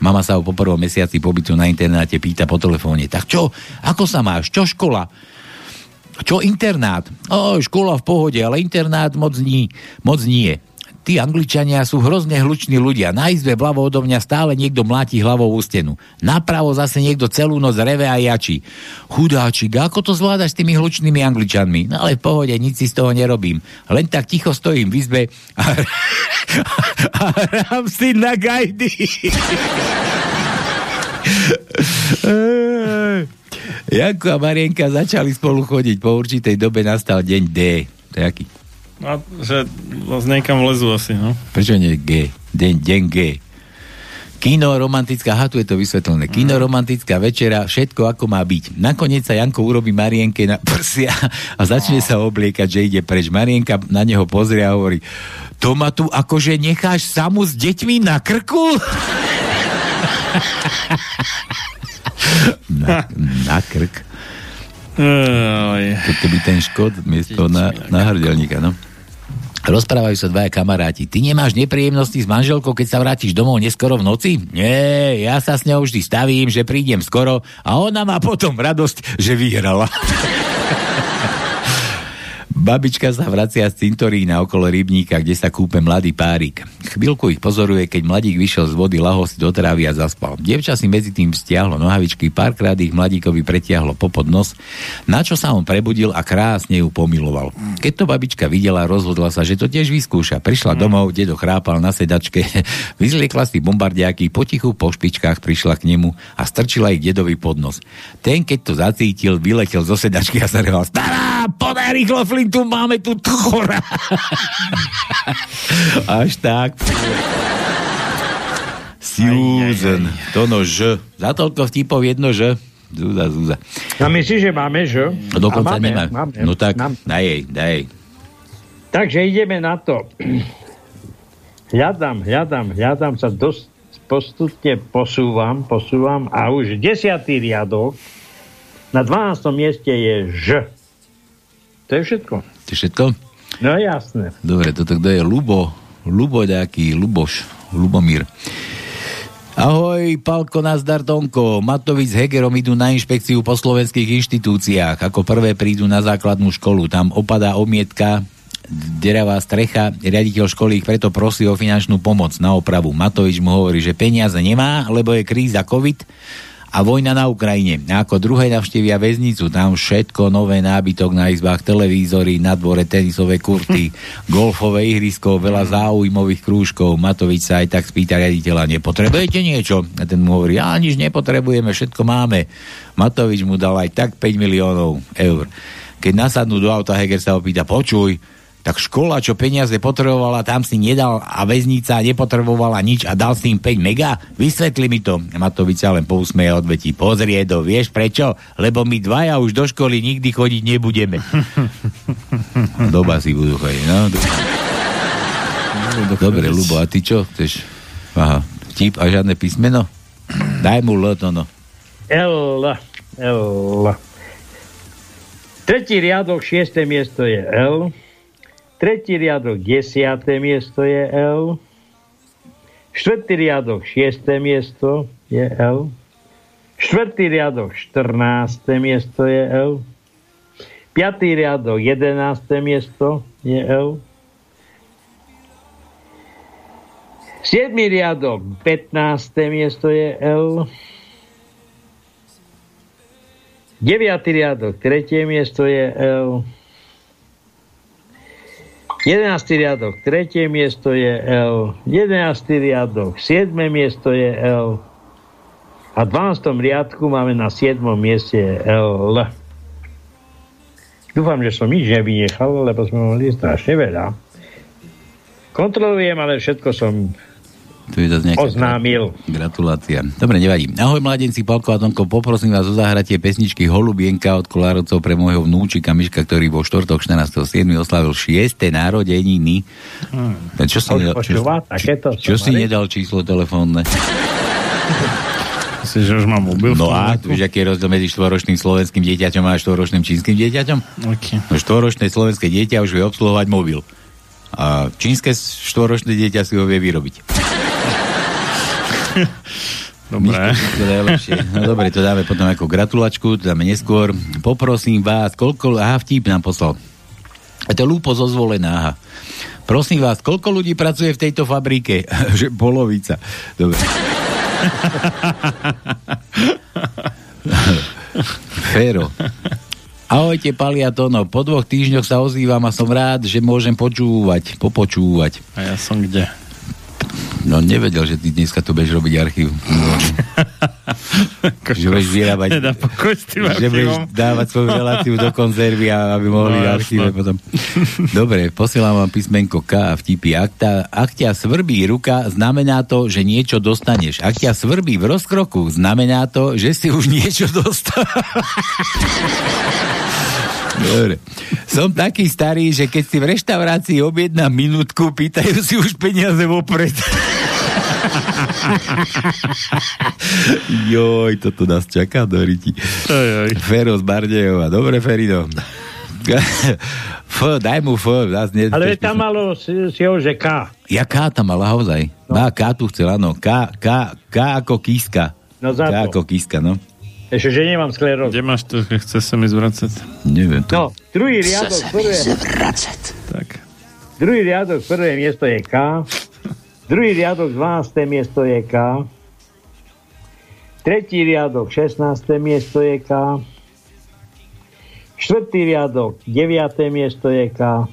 Mama sa ho po prvom mesiaci pobytu na internáte pýta po telefóne. Tak čo? Ako sa máš? Čo škola? Čo internát? O, škola v pohode, ale internát moc nie. Moc nie tí angličania sú hrozne hluční ľudia. Na izbe vľavo odo mňa stále niekto mláti hlavou u stenu. Napravo zase niekto celú noc reve a jačí. Chudáčik, ako to zvládaš s tými hlučnými angličanmi? No ale v pohode, nič si z toho nerobím. Len tak ticho stojím v izbe a, a hrám si na gajdy. Janko a Marienka začali spolu chodiť. Po určitej dobe nastal deň D. To je aký? A, že vlastne niekam vlezú asi, no. Prečo nie G? Deň, deň G. Kino romantická, aha, tu je to vysvetlené. Kino romantická večera, všetko ako má byť. Nakoniec sa Janko urobí Marienke na prsia a začne sa obliekať, že ide preč. Marienka na neho pozrie a hovorí, to ma tu akože necháš samu s deťmi na krku? na, na krk. To keby ten škod miesto na, na hrdelníka, no. Rozprávajú sa dvaja kamaráti. Ty nemáš nepríjemnosti s manželkou, keď sa vrátiš domov neskoro v noci? Nie, ja sa s ňou vždy stavím, že prídem skoro a ona má potom radosť, že vyhrala. Babička sa vracia z cintorína okolo rybníka, kde sa kúpe mladý párik. Chvíľku ich pozoruje, keď mladík vyšiel z vody, lahol si do trávy a zaspal. Dievča si medzi tým stiahlo nohavičky, párkrát ich mladíkovi pretiahlo popod nos, na čo sa on prebudil a krásne ju pomiloval. Keď to babička videla, rozhodla sa, že to tiež vyskúša. Prišla domov, dedo chrápal na sedačke, vyzliekla si bombardiaky, potichu po špičkách prišla k nemu a strčila ich dedovi pod nos. Ten, keď to zacítil, vyletel zo sedačky a sa reval, stará, podaj rýchlo flintu, máme tu chora. Až tak. Susan, to no Ž. Za toľko vtipov jedno Ž. Zúza, zúza. A myslíš, že máme Ž? No dokonca A máme, nemá. máme, no tak, máme. daj jej, daj jej. Takže ideme na to. Hľadám, hľadám, hľadám sa dosť postupne posúvam, posúvam a už desiatý riadok na 12. mieste je Ž. To je všetko. To je všetko? No jasné. Dobre, toto kto je? Lubo. Lubo nejaký, Luboš. Lubomír. Ahoj, Palko, nazdar, Tonko. Matovic s Hegerom idú na inšpekciu po slovenských inštitúciách. Ako prvé prídu na základnú školu. Tam opadá omietka, deravá strecha, riaditeľ školy ich preto prosí o finančnú pomoc na opravu. Matovič mu hovorí, že peniaze nemá, lebo je kríza COVID a vojna na Ukrajine. Ako druhé navštívia väznicu, tam všetko nové nábytok na izbách, televízory, na dvore tenisové kurty, golfové ihrisko, veľa záujmových krúžkov. Matovič sa aj tak spýta riaditeľa, nepotrebujete niečo? A ten mu hovorí, a nič nepotrebujeme, všetko máme. Matovič mu dal aj tak 5 miliónov eur. Keď nasadnú do auta, Heger sa opýta, počuj, tak škola, čo peniaze potrebovala, tam si nedal a väznica nepotrebovala nič a dal si im 5 mega? Vysvetli mi to. Matovič sa len pousmeje a odvetí. Pozri, Edo, vieš prečo? Lebo my dvaja už do školy nikdy chodiť nebudeme. Doba si budú chodiť, no. Dobre, Lubo, a ty čo chceš? Aha, vtip a žiadne písmeno? Daj mu L to no. L. L. Tretí riadok, šiesté miesto je L. Tretí riadok, desiaté miesto je L. Štvrtý riadok, šiesté miesto je L. Štvrtý riadok, 14. miesto je L. Piatý riadok, 11. miesto je L. Siedmý riadok, 15. miesto je L. Deviatý riadok, tretie miesto je L. 11. riadok, tretie miesto je L. 11. riadok, 7. miesto je L. A v 12. riadku máme na 7. mieste L. Dúfam, že som nič nevynechal, lebo sme mali strašne veľa. Kontrolujem, ale všetko som Tu je zase oznámil. Gratulácia. Dobre, nevadí. Ahoj, mladenci, Palko a Tonko, poprosím vás o zahratie pesničky Holubienka od Kolárovcov pre môjho vnúčika Miška, ktorý vo štvrtok 14.7. oslavil 6. narodeniny. Hmm. Čo si, nedal, čo, takéto čo si nedal číslo telefónne? Myslíš, že už mám mobil? No a, tu vieš, aký je rozdiel medzi štvoročným slovenským dieťaťom a štvoročným čínskym dieťaťom? Okay. No štvoročné slovenské dieťa už vie obsluhovať mobil. A čínske štvoročné dieťa si ho vie vyrobiť. Dobre. No dobre, to dáme potom ako gratulačku, to dáme neskôr. Poprosím vás, koľko... Aha, vtip nám poslal. A to lúpo zo zvolená, aha. Prosím vás, koľko ľudí pracuje v tejto fabrike? že polovica. Dobre. Féro. Ahojte, Pali a Tono. Po dvoch týždňoch sa ozývam a som rád, že môžem počúvať, popočúvať. A ja som kde? No nevedel, že ty dneska tu budeš robiť archív. že budeš vyrábať, Nedá pokoj s tým že budeš dávať svoju reláciu do konzervy, a aby mohli No, archíve potom. Dobre, posielam vám písmenko K a vtipy. Ak, tá, ak ťa svrbí ruka, znamená to, že niečo dostaneš. Ak ťa svrbí v rozkroku, znamená to, že si už niečo dostal. Dobre. Som taký starý, že keď si v reštaurácii objednám minútku, pýtajú si už peniaze vopred. Joj, toto nás čaká do riti. Fero z Bardejova. Dobre, Ferido. F, daj mu F. Zás nie, Ale tam malo si, si ho, že K. Ja K tam mala naozaj. No. Má K tu chcel, áno. K, K, K ako kíska. No za K to. ako kíska, no. Ešte, že nemám sklerózu. Kde máš to, keď chce sa mi zvracať? Neviem to. No, druhý riadok, prvé, zvracať. Tak. druhý riadok, prvé miesto je K. Druhý riadok, 12. miesto je K. Tretí riadok, 16. miesto je K. Štvrtý riadok, 9. miesto je K.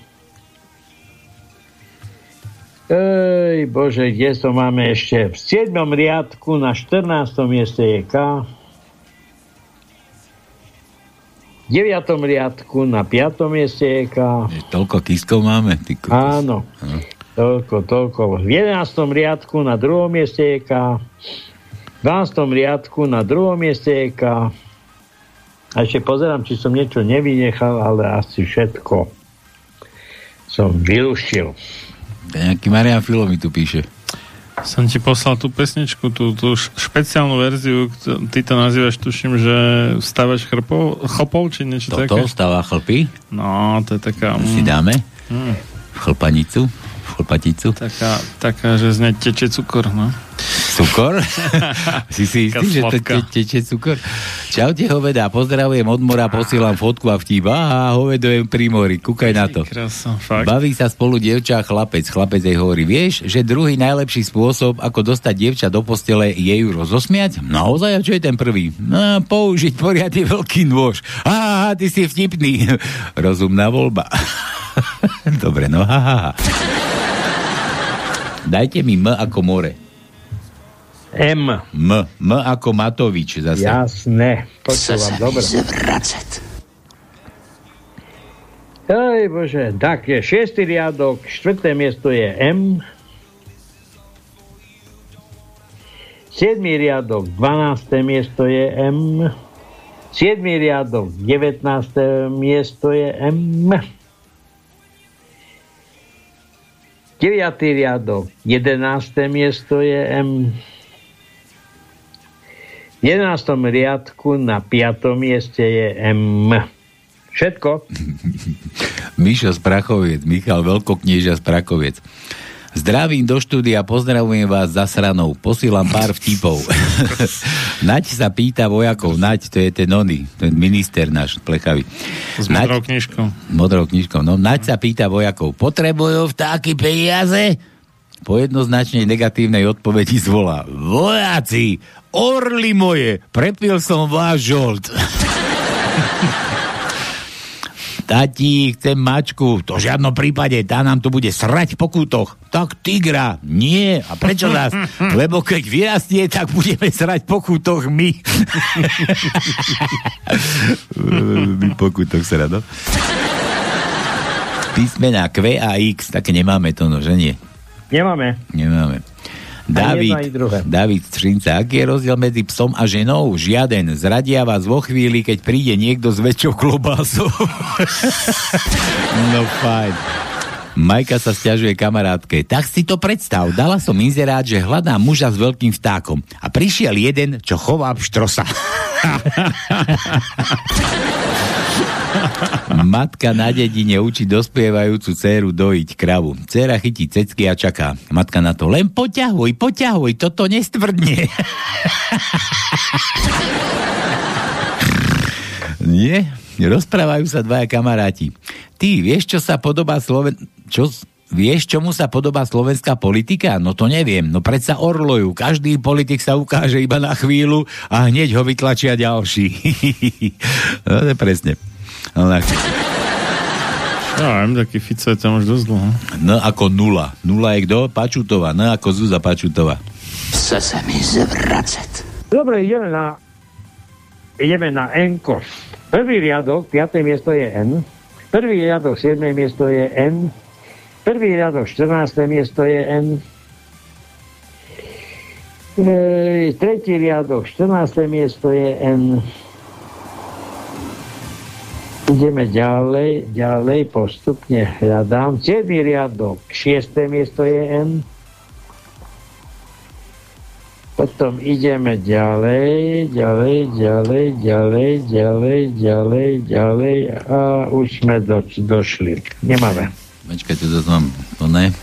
Ej, bože, kde to máme ešte? V 7. riadku na 14. mieste je K. 9. riadku na 5. mieste je K. Toľko kískov máme. Ty kokos. Áno. Toľko, toľko. V 11. riadku na druhom mieste je K. V 12. riadku na druhom mieste je K. A ešte pozerám, či som niečo nevynechal, ale asi všetko som vylúštil. Nejaký Marian Filo mi tu píše. Som ti poslal tú pesničku, tú, tú špeciálnu verziu, ty to nazývaš, tuším, že stavaš chrpov, chopov, či niečo Toto také? stáva chlpy. No, to je taká... To si mm, dáme. mm, chlpanicu. Chlpaticu. taká, taká, že z nej teče cukor, no. Cukor? si si istý, že to te, teče cukor? Čaute hoveda, pozdravujem od mora, posielam fotku a vtip. Aha, hovedujem pri mori, kúkaj na to. Fakt. Baví sa spolu dievča a chlapec. Chlapec jej hovorí, vieš, že druhý najlepší spôsob, ako dostať dievča do postele, je ju rozosmiať? Naozaj, a čo je ten prvý? No, použiť poriadne veľký nôž. Á, ty si vtipný. Rozumná voľba. Dobre, no ha, ha, ha. Dajte mi M ako more. M. M. M ako Matovič zase. Jasné. Počúvam, dobre. zvracať. Ej, bože. Tak je šiestý riadok, štvrté miesto je M. Siedmý riadok, 12. miesto je M. Siedmý riadok, 19. miesto je M. 9. riadok, 11. miesto je M. V 11. riadku na 5. mieste je M. Všetko? Mišo z Prachoviec, Michal Veľkoknieža z Prachoviec. Zdravím do štúdia, pozdravujem vás za sranou. Posílam pár vtipov. Naď sa pýta vojakov, Naď, to je ten oný, ten minister náš plechavý. S modrou knižkou. Modrou knižkou, no. Naď sa pýta vojakov, potrebujú vtáky peniaze? Po jednoznačne negatívnej odpovedi zvolá, vojaci, orly moje, prepil som váš žolt. Tati, chcem mačku. To v žiadnom prípade, tá nám tu bude srať po kútoch. Tak tigra, nie. A prečo nás? Lebo keď vyrastie, tak budeme srať po kútoch my. my po kútoch srať, no. Písmená Q a X, také nemáme to, no, že nie? Nemáme. Nemáme. David. David Strinca, aký je rozdiel medzi psom a ženou? Žiaden. Zradia vás vo chvíli, keď príde niekto s väčšou klobásou. no fajn. Majka sa stiažuje kamarátke. Tak si to predstav. Dala som inzerát, že hľadá muža s veľkým vtákom. A prišiel jeden, čo chová pštrosa. Matka na dedine učí dospievajúcu dceru dojiť kravu. Dcera chytí cecky a čaká. Matka na to, len poťahuj, poťahuj, toto nestvrdne. Nie? Rozprávajú sa dvaja kamaráti. Ty, vieš, čo sa podobá Sloven... Čo... Vieš, čomu sa podobá slovenská politika? No to neviem. No predsa orloju. Každý politik sa ukáže iba na chvíľu a hneď ho vytlačia ďalší. no to je presne. No, tak. Ja viem, taký Fico je tam už dosť dlho. no ako nula. Nula je kto? Pačutová. No ako Zúza Pačutová. Chce sa mi zvracať. Dobre, ideme na ideme na N. Prvý riadok, 5. miesto je N. Prvý riadok, 7. miesto je N. Prvý riadok, 14. miesto je N. E, tretí riadok, 14. miesto je N. Ideme ďalej, ďalej, postupne hľadám. 7. riadok, 6. miesto je N. Potom ideme ďalej, ďalej, ďalej, ďalej, ďalej, ďalej, ďalej a už sme do, došli. Nemáme. Počkajte, to mám, to ne.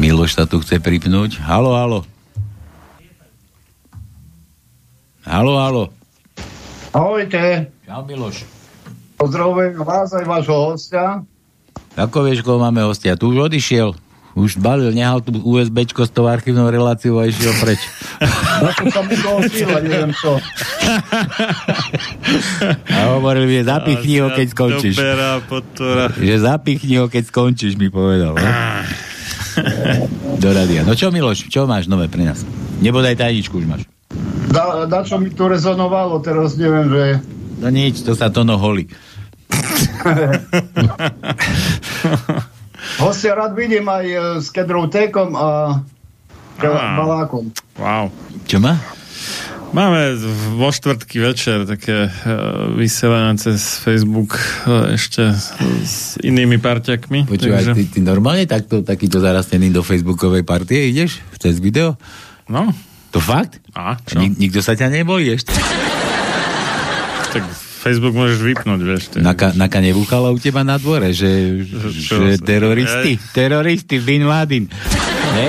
Miloš sa tu chce pripnúť. Halo, halo. Halo, halo. Ahojte. Čau, Miloš. Pozdravujem vás aj vášho hostia. Ako vieš, koho máme hostia? Tu už odišiel. Už balil, nehal tu USBčko s tou archívnou reláciou a išiel preč. To to neviem čo. A hovoril, že zapichni ho, keď skončíš. Že zapichni ho, keď skončíš, mi povedal. No? Do radia. No čo, Miloš, čo máš nové pre nás? Nebodaj tajničku už máš. Da, da čo mi tu rezonovalo, teraz neviem, že... No nič, to sa to no holí. Hostia rád vidím aj e, s Kedrou Tékom a. Balákom. Wow. Čo má? Máme vo štvrtky večer také uh, vysielanie cez Facebook uh, ešte s inými parťakmi. Počúvaj, ty, ty normálne takto, takýto zarastený do facebookovej partie ideš? Cez video? No. To fakt? A, čo? Nik, nikto sa ťa nebojí ešte? Facebook môžeš vypnúť, vieš. Ty. Naka, naka nebúchala u teba na dvore, že, čo? že teroristi, teroristi, Bin Laden. Ne?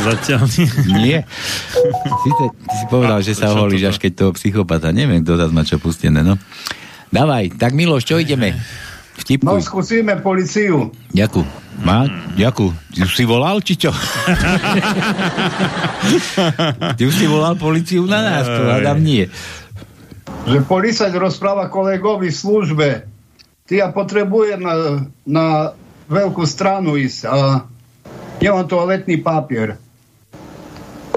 Zatiaľ nie. Nie. Si, te, ty si povedal, že sa holíš, až keď toho psychopata. Neviem, kto zase má čo pustené, no. Dávaj, tak Miloš, čo ideme? No, Vtipkuj. skúsime policiu. Ďaku. Má? Ďaku. Ty už si volal, či čo? Ty už si volal policiu na nás, to hádam nie. Že policajt rozpráva kolegovi v službe. Ty ja potrebujem na, na veľkú stranu ísť a nemám toaletný papier.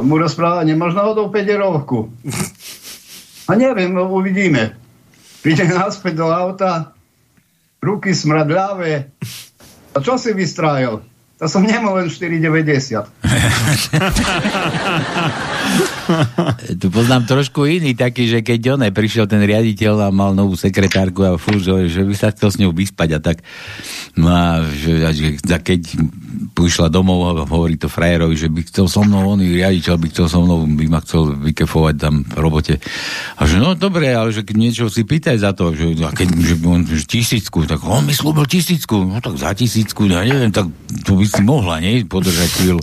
Mu rozpráva, nemáš náhodou pederovku. A neviem, no, uvidíme. Príde naspäť do auta, ruky smradľavé. A čo si vystrájal? To som nemal len 4,90. Tu poznám trošku iný taký, že keď one prišiel ten riaditeľ a mal novú sekretárku a fú, že, že by sa chcel s ňou vyspať a tak. No a že, a že a keď prišla domov a hovorí to frajerovi, že by chcel so mnou, on riaditeľ by chcel so mnou, by ma chcel vykefovať tam v robote. A že no dobre, ale že niečo si pýtaj za to, že, a keď že, on, že tisícku, tak on mi slúbil tisícku, no tak za tisícku, ja neviem, tak to by si mohla, nie, podržať chvíľu.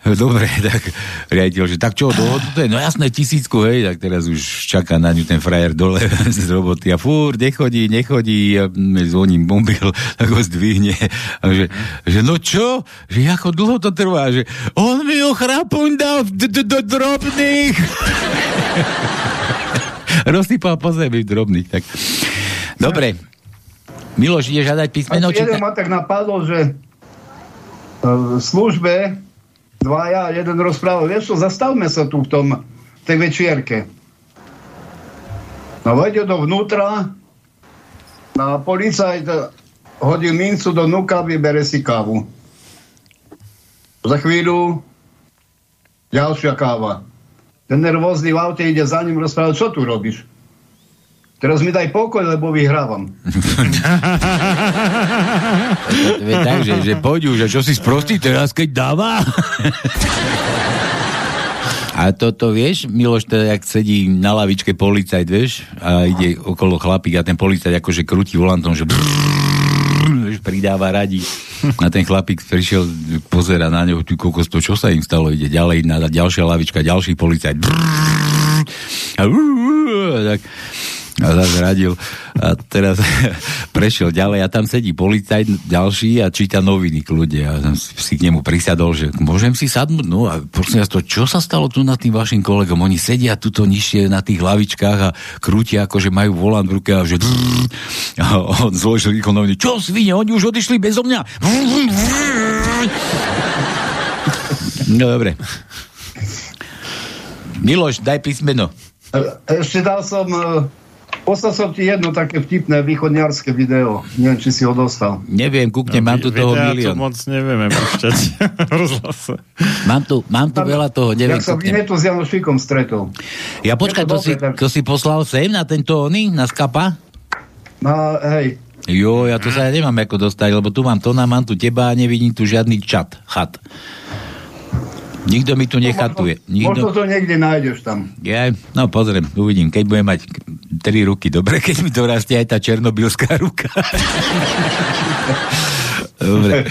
Dobre, tak riaditeľ, že tak čo, dohodu to je, no jasné, tisícku, hej, tak teraz už čaká na ňu ten frajer dole z roboty a fúr, nechodí, nechodí, a mi zvoní mobil, tak ho zdvihne a že, že no čo, že ako dlho to trvá, že on mi ho chrapuň dal do drobných. Rozsypal po zemi drobných, tak. Dobre. Miloš, ideš hľadať písmeno? Jeden ma tak napadlo, že e, v službe dvaja, jeden rozprával, vieš čo, zastavme sa tu v tom, tej večierke. No vojde dovnútra, no a policajt hodí mincu do nuka, vybere si kávu. Za chvíľu ďalšia káva. Ten nervózny v aute ide za ním rozprávať, čo tu robíš? Teraz mi daj pokoj, lebo vyhrávam. To je tak, že, poď už, čo si sprostý teraz, keď dáva? A toto vieš, Miloš, teda, jak sedí na lavičke policajt, vieš, a ide okolo chlapík a ten policajt akože krúti volantom, že brrrr, vieš, pridáva, radí. A ten chlapík prišiel, pozera na ňo, ty kokos, to čo sa im stalo, ide ďalej, na ďalšia lavička, ďalší policajt. Brrrr, a, a tak a zase radil. A teraz prešiel ďalej a tam sedí policajt ďalší a číta noviny k ľudia. A som si k nemu prisadol, že môžem si sadnúť? No a prosím vás, to čo sa stalo tu nad tým vašim kolegom? Oni sedia tuto nižšie na tých hlavičkách a krútia, ako že majú volant v ruke a že a on zložil rýchlo noviny. Čo svine, oni už odišli bezo mňa. No dobre. Miloš, daj písmeno. E, Ešte dal som... Poslal som ti jedno také vtipné východňarské video. Neviem, či si ho dostal. Neviem, kúkne, mám tu toho Videa milión. tu moc nevieme púšťať. Mám tu, mám tu veľa toho, neviem, Jak som kúknem. Vinetu s Janošikom stretol. Ja počkaj, to to, si, to si poslal sem na tento ony, na skapa? No, hej. Jo, ja to sa ja nemám ako dostať, lebo tu mám to, mám tu teba a nevidím tu žiadny čat, chat. Nikto mi tu nechatuje. Možno Nikto... to niekde nájdeš tam. Ja, no pozriem, uvidím, keď budem mať tri ruky. Dobre, keď mi to rastie aj tá černobylská ruka. Dobre.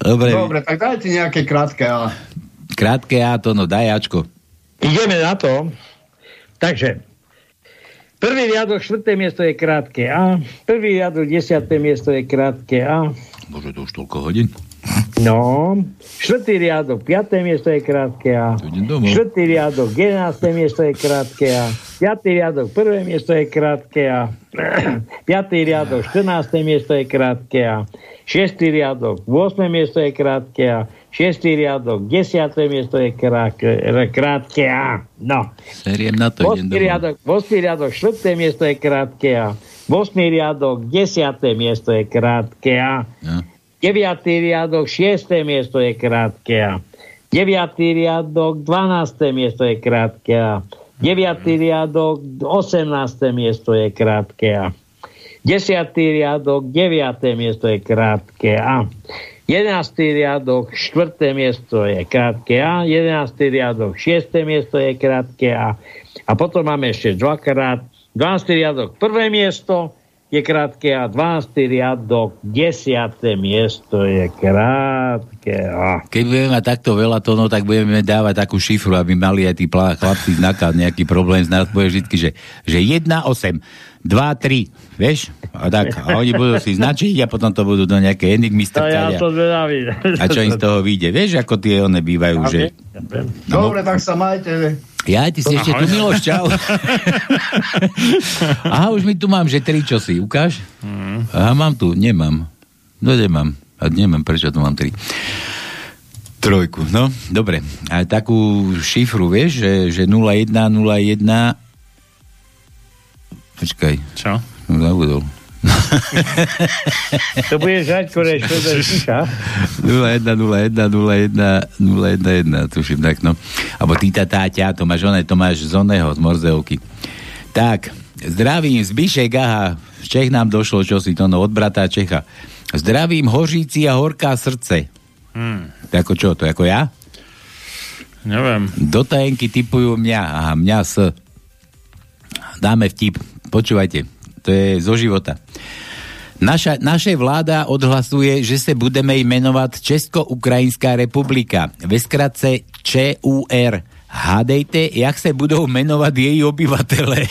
Dobre. Dobre, tak dajte nejaké krátke a... Krátke A to, no daj Ačko. Ideme na to. Takže, prvý riadok, štvrté miesto je krátke A, prvý riadok, desiaté miesto je krátke A, Bože, to už toľko hodín. No, štvrtý riadok, piaté miesto je krátke A, štvrtý riadok, jedenácté miesto je krátke A, piatý riadok, prvé miesto je krátke A, piatý riadok, štrnácté miesto je krátke A, šiestý riadok, 8. miesto je krátke A, šiestý riadok, desiaté miesto je krátke, krátke A, no. Seriem na to, idem 8. domov. riadok, 8. riadok, 4. miesto je krátke A. 8. riadok, 10. miesto je krátke A. Ja. 9. riadok, 6. miesto je krátke A. 9. riadok, 12. miesto je krátke A. 9. riadok, 18. miesto je krátke A. 10. riadok, 9. miesto je krátke A. 11. riadok, 4. miesto je krátke A, 11. riadok, 6. miesto je krátke A. A potom máme ešte dvakrát, 12. riadok, prvé miesto je krátke A, 12. riadok, 10. miesto je krátke A. Keď budeme mať takto veľa tónov, tak budeme dávať takú šifru, aby mali aj tí plá- chlapci znaká nejaký problém z nás, bude vždy, že, že 1, 8, 2, 3, vieš? A tak, a oni budú si značiť a potom to budú do nejaké enigmy To ja zvedavý. A čo im z toho vyjde? Vieš, ako tie one bývajú, že... No, Dobre, tak sa majte. Ja, ty si ešte tu, Miloš, čau. Aha, už mi tu mám, že tri čosi, ukáž? Aha, mám tu, nemám. No nemám. A nemám, prečo tu mám tri. Trojku, no, dobre. A takú šifru, vieš, že, že 01, 01... Počkaj. Čo? Zabudol. To to je ticha. 01, 01, 01, 011, tuším, tak no. Abo ty tá táťa, to máš oné, to máš z oného, z Morzeovky. Tak, zdravím, Zbišek, aha, z Čech nám došlo, čo si to, no, od brata Čecha. Zdravím, Hoříci a Horká srdce. Hmm. To ako čo, to ako ja? Neviem. Do tajenky typujú mňa, aha, mňa s. Dáme vtip, počúvajte, to je zo života. Naša, naše vláda odhlasuje, že se budeme jmenovat Česko-Ukrajinská republika. Ve zkratce ČUR. Hádejte, jak se budou jmenovat její obyvatele.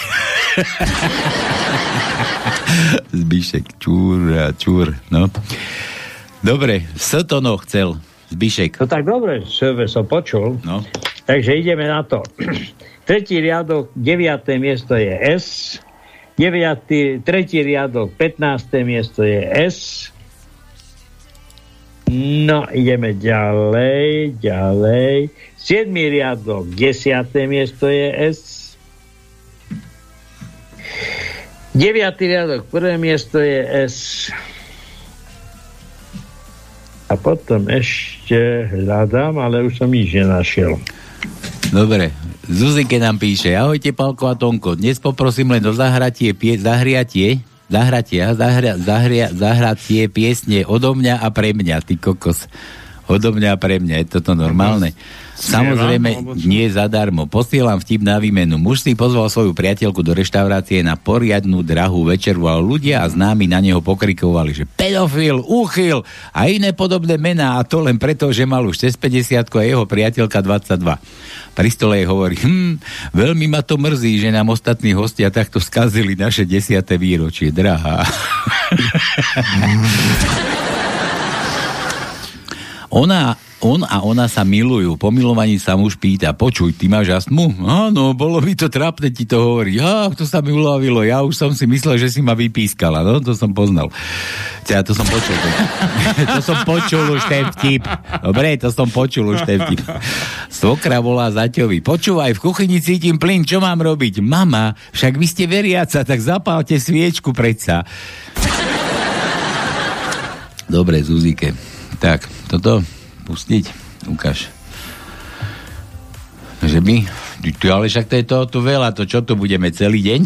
Zbišek, čúr a čúr, no. Dobre, Sotono chcel, Zbišek. No tak dobre, som počul. No. Takže ideme na to. Tretí riadok, deviaté miesto je S. Deviatý, tretí riadok, 15. miesto je S. No, ideme ďalej, ďalej. 7. riadok, 10. miesto je S. 9. riadok, prvé miesto je S. A potom ešte hľadám, ale už som nič nenašiel. Dobre, Zuzike nám píše, ahojte Palko a Tonko, dnes poprosím len o zahratie, pie, zahriatie, zahratie, zahria, zahria, zahratie piesne odo mňa a pre mňa, ty kokos. Odo mňa a pre mňa, je toto normálne? Samozrejme, nie zadarmo. Posielam vtip na výmenu. Muž si pozval svoju priateľku do reštaurácie na poriadnu drahú večeru a ľudia a známi na neho pokrikovali, že pedofil, úchyl a iné podobné mená a to len preto, že mal už cez 50 a jeho priateľka 22. Pri stole hovorí, hm, veľmi ma to mrzí, že nám ostatní hostia takto skazili naše desiate výročie, drahá. Ona On a ona sa milujú. Po milovaní sa muž pýta, počuj, ty máš astmu? Áno, bolo by to trápne ti to hovorí. Ja, to sa mi uľavilo. Ja už som si myslel, že si ma vypískala. No, to som poznal. Ja to som počul. To, to som počul už ten vtip. Dobre, to som počul už ten vtip. Svokra volá zaťovi. Počúvaj, v kuchyni cítim plyn, čo mám robiť? Mama, však vy ste veriaca, tak zapálte sviečku predsa. Dobre, Zuzike. Tak, toto pustiť? Ukáž. Že my? Ty, ale však to je toho tu veľa, to čo tu budeme celý deň?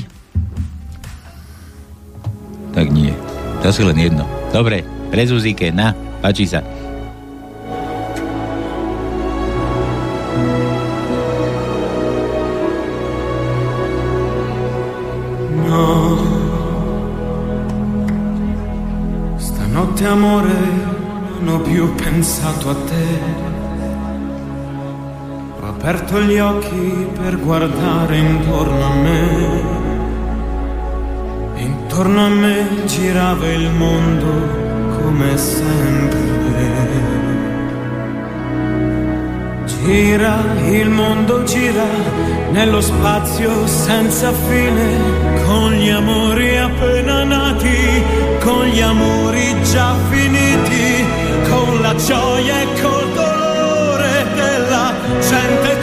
Tak nie. To si len jedno. Dobre, pre Zuzike, na, páči sa. No. Stanotte amore non ho più pensato a te. Ho aperto gli occhi per guardare intorno a me. Intorno a me girava il mondo come sempre. Gira, il mondo gira nello spazio senza fine, con gli amori appena nati, con gli amori già finiti, con la gioia e col dolore della gente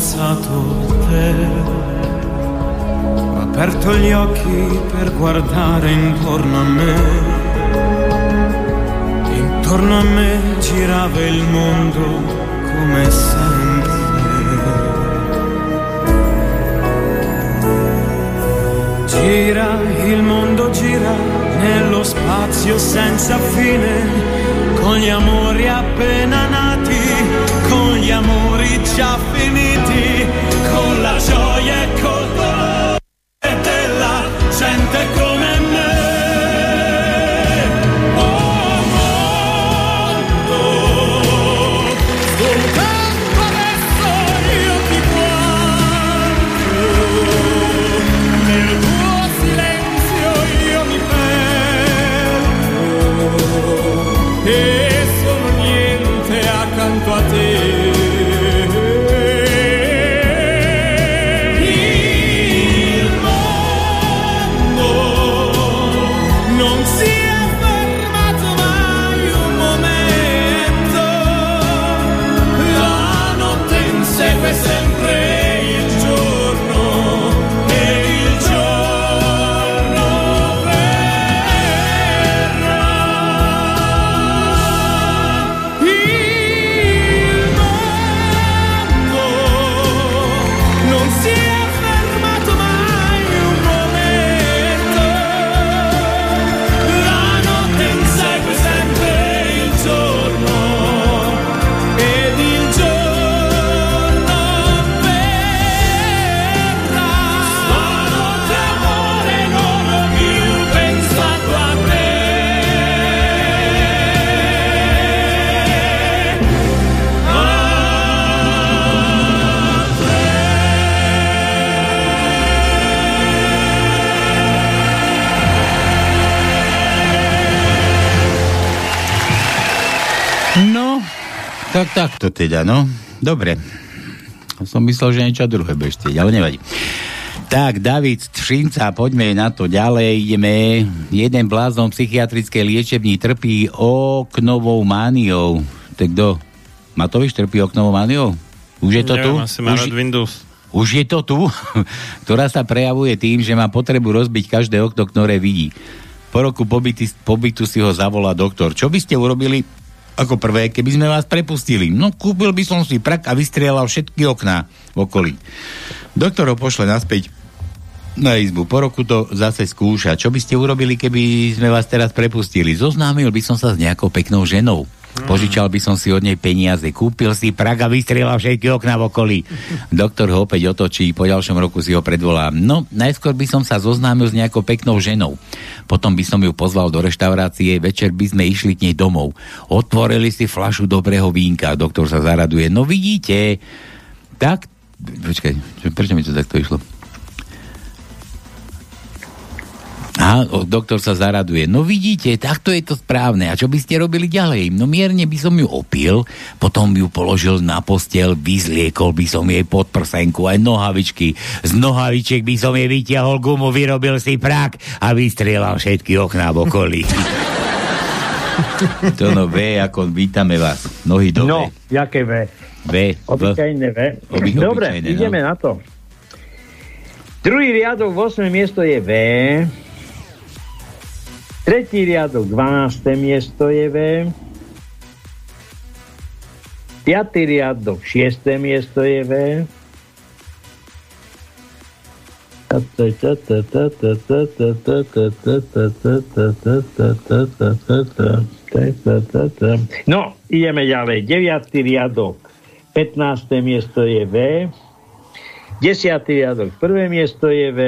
pensato a te. Ho aperto gli occhi per guardare intorno a me. Intorno a me girava il mondo come sempre. Gira, il mondo gira nello spazio senza fine, con gli amori appena nati, amori già finiti, takto teda, no. Dobre. Som myslel, že niečo druhé budeš chcieť, ale nevadí. Tak, David Třinca, poďme na to ďalej. Ideme. Jeden blázon psychiatrickej liečební trpí oknovou mániou. Tak kto? Matovič trpí oknovou mániou? Už je to tu? Neviem, asi má Už, Windows. už je to tu? Ktorá sa prejavuje tým, že má potrebu rozbiť každé okno, ktoré vidí. Po roku pobyty, pobytu si ho zavolá doktor. Čo by ste urobili ako prvé, keby sme vás prepustili? No, kúpil by som si prak a vystrieľal všetky okná v okolí. Doktor ho pošle naspäť na izbu. Po roku to zase skúša. Čo by ste urobili, keby sme vás teraz prepustili? Zoznámil by som sa s nejakou peknou ženou. Požičal by som si od nej peniaze, kúpil si prak a vystrieľal všetky okná v okolí. Doktor ho opäť otočí, po ďalšom roku si ho predvolá. No, najskôr by som sa zoznámil s nejakou peknou ženou. Potom by som ju pozval do reštaurácie, večer by sme išli k nej domov. Otvorili si flašu dobrého vínka, doktor sa zaraduje. No vidíte, tak... Počkaj, čo- prečo mi to takto išlo? A doktor sa zaraduje. No vidíte, takto je to správne. A čo by ste robili ďalej? No mierne by som ju opil, potom ju položil na postel, vyzliekol by som jej pod prsenku aj nohavičky. Z nohavičiek by som jej vytiahol gumu, vyrobil si prak a vystrieľal všetky okná v okolí. to no V, ako vítame vás. Nohy do No, jaké V? V. Obyčajné V. Oby- Dobre, no. ideme na to. Druhý riadok, 8. miesto je V. Tretí riadok, 12. miesto je V. Piatý riadok, 6. miesto je V. No, ideme ďalej. 9. riadok, 15. miesto je V. 10. riadok, prvé miesto je V.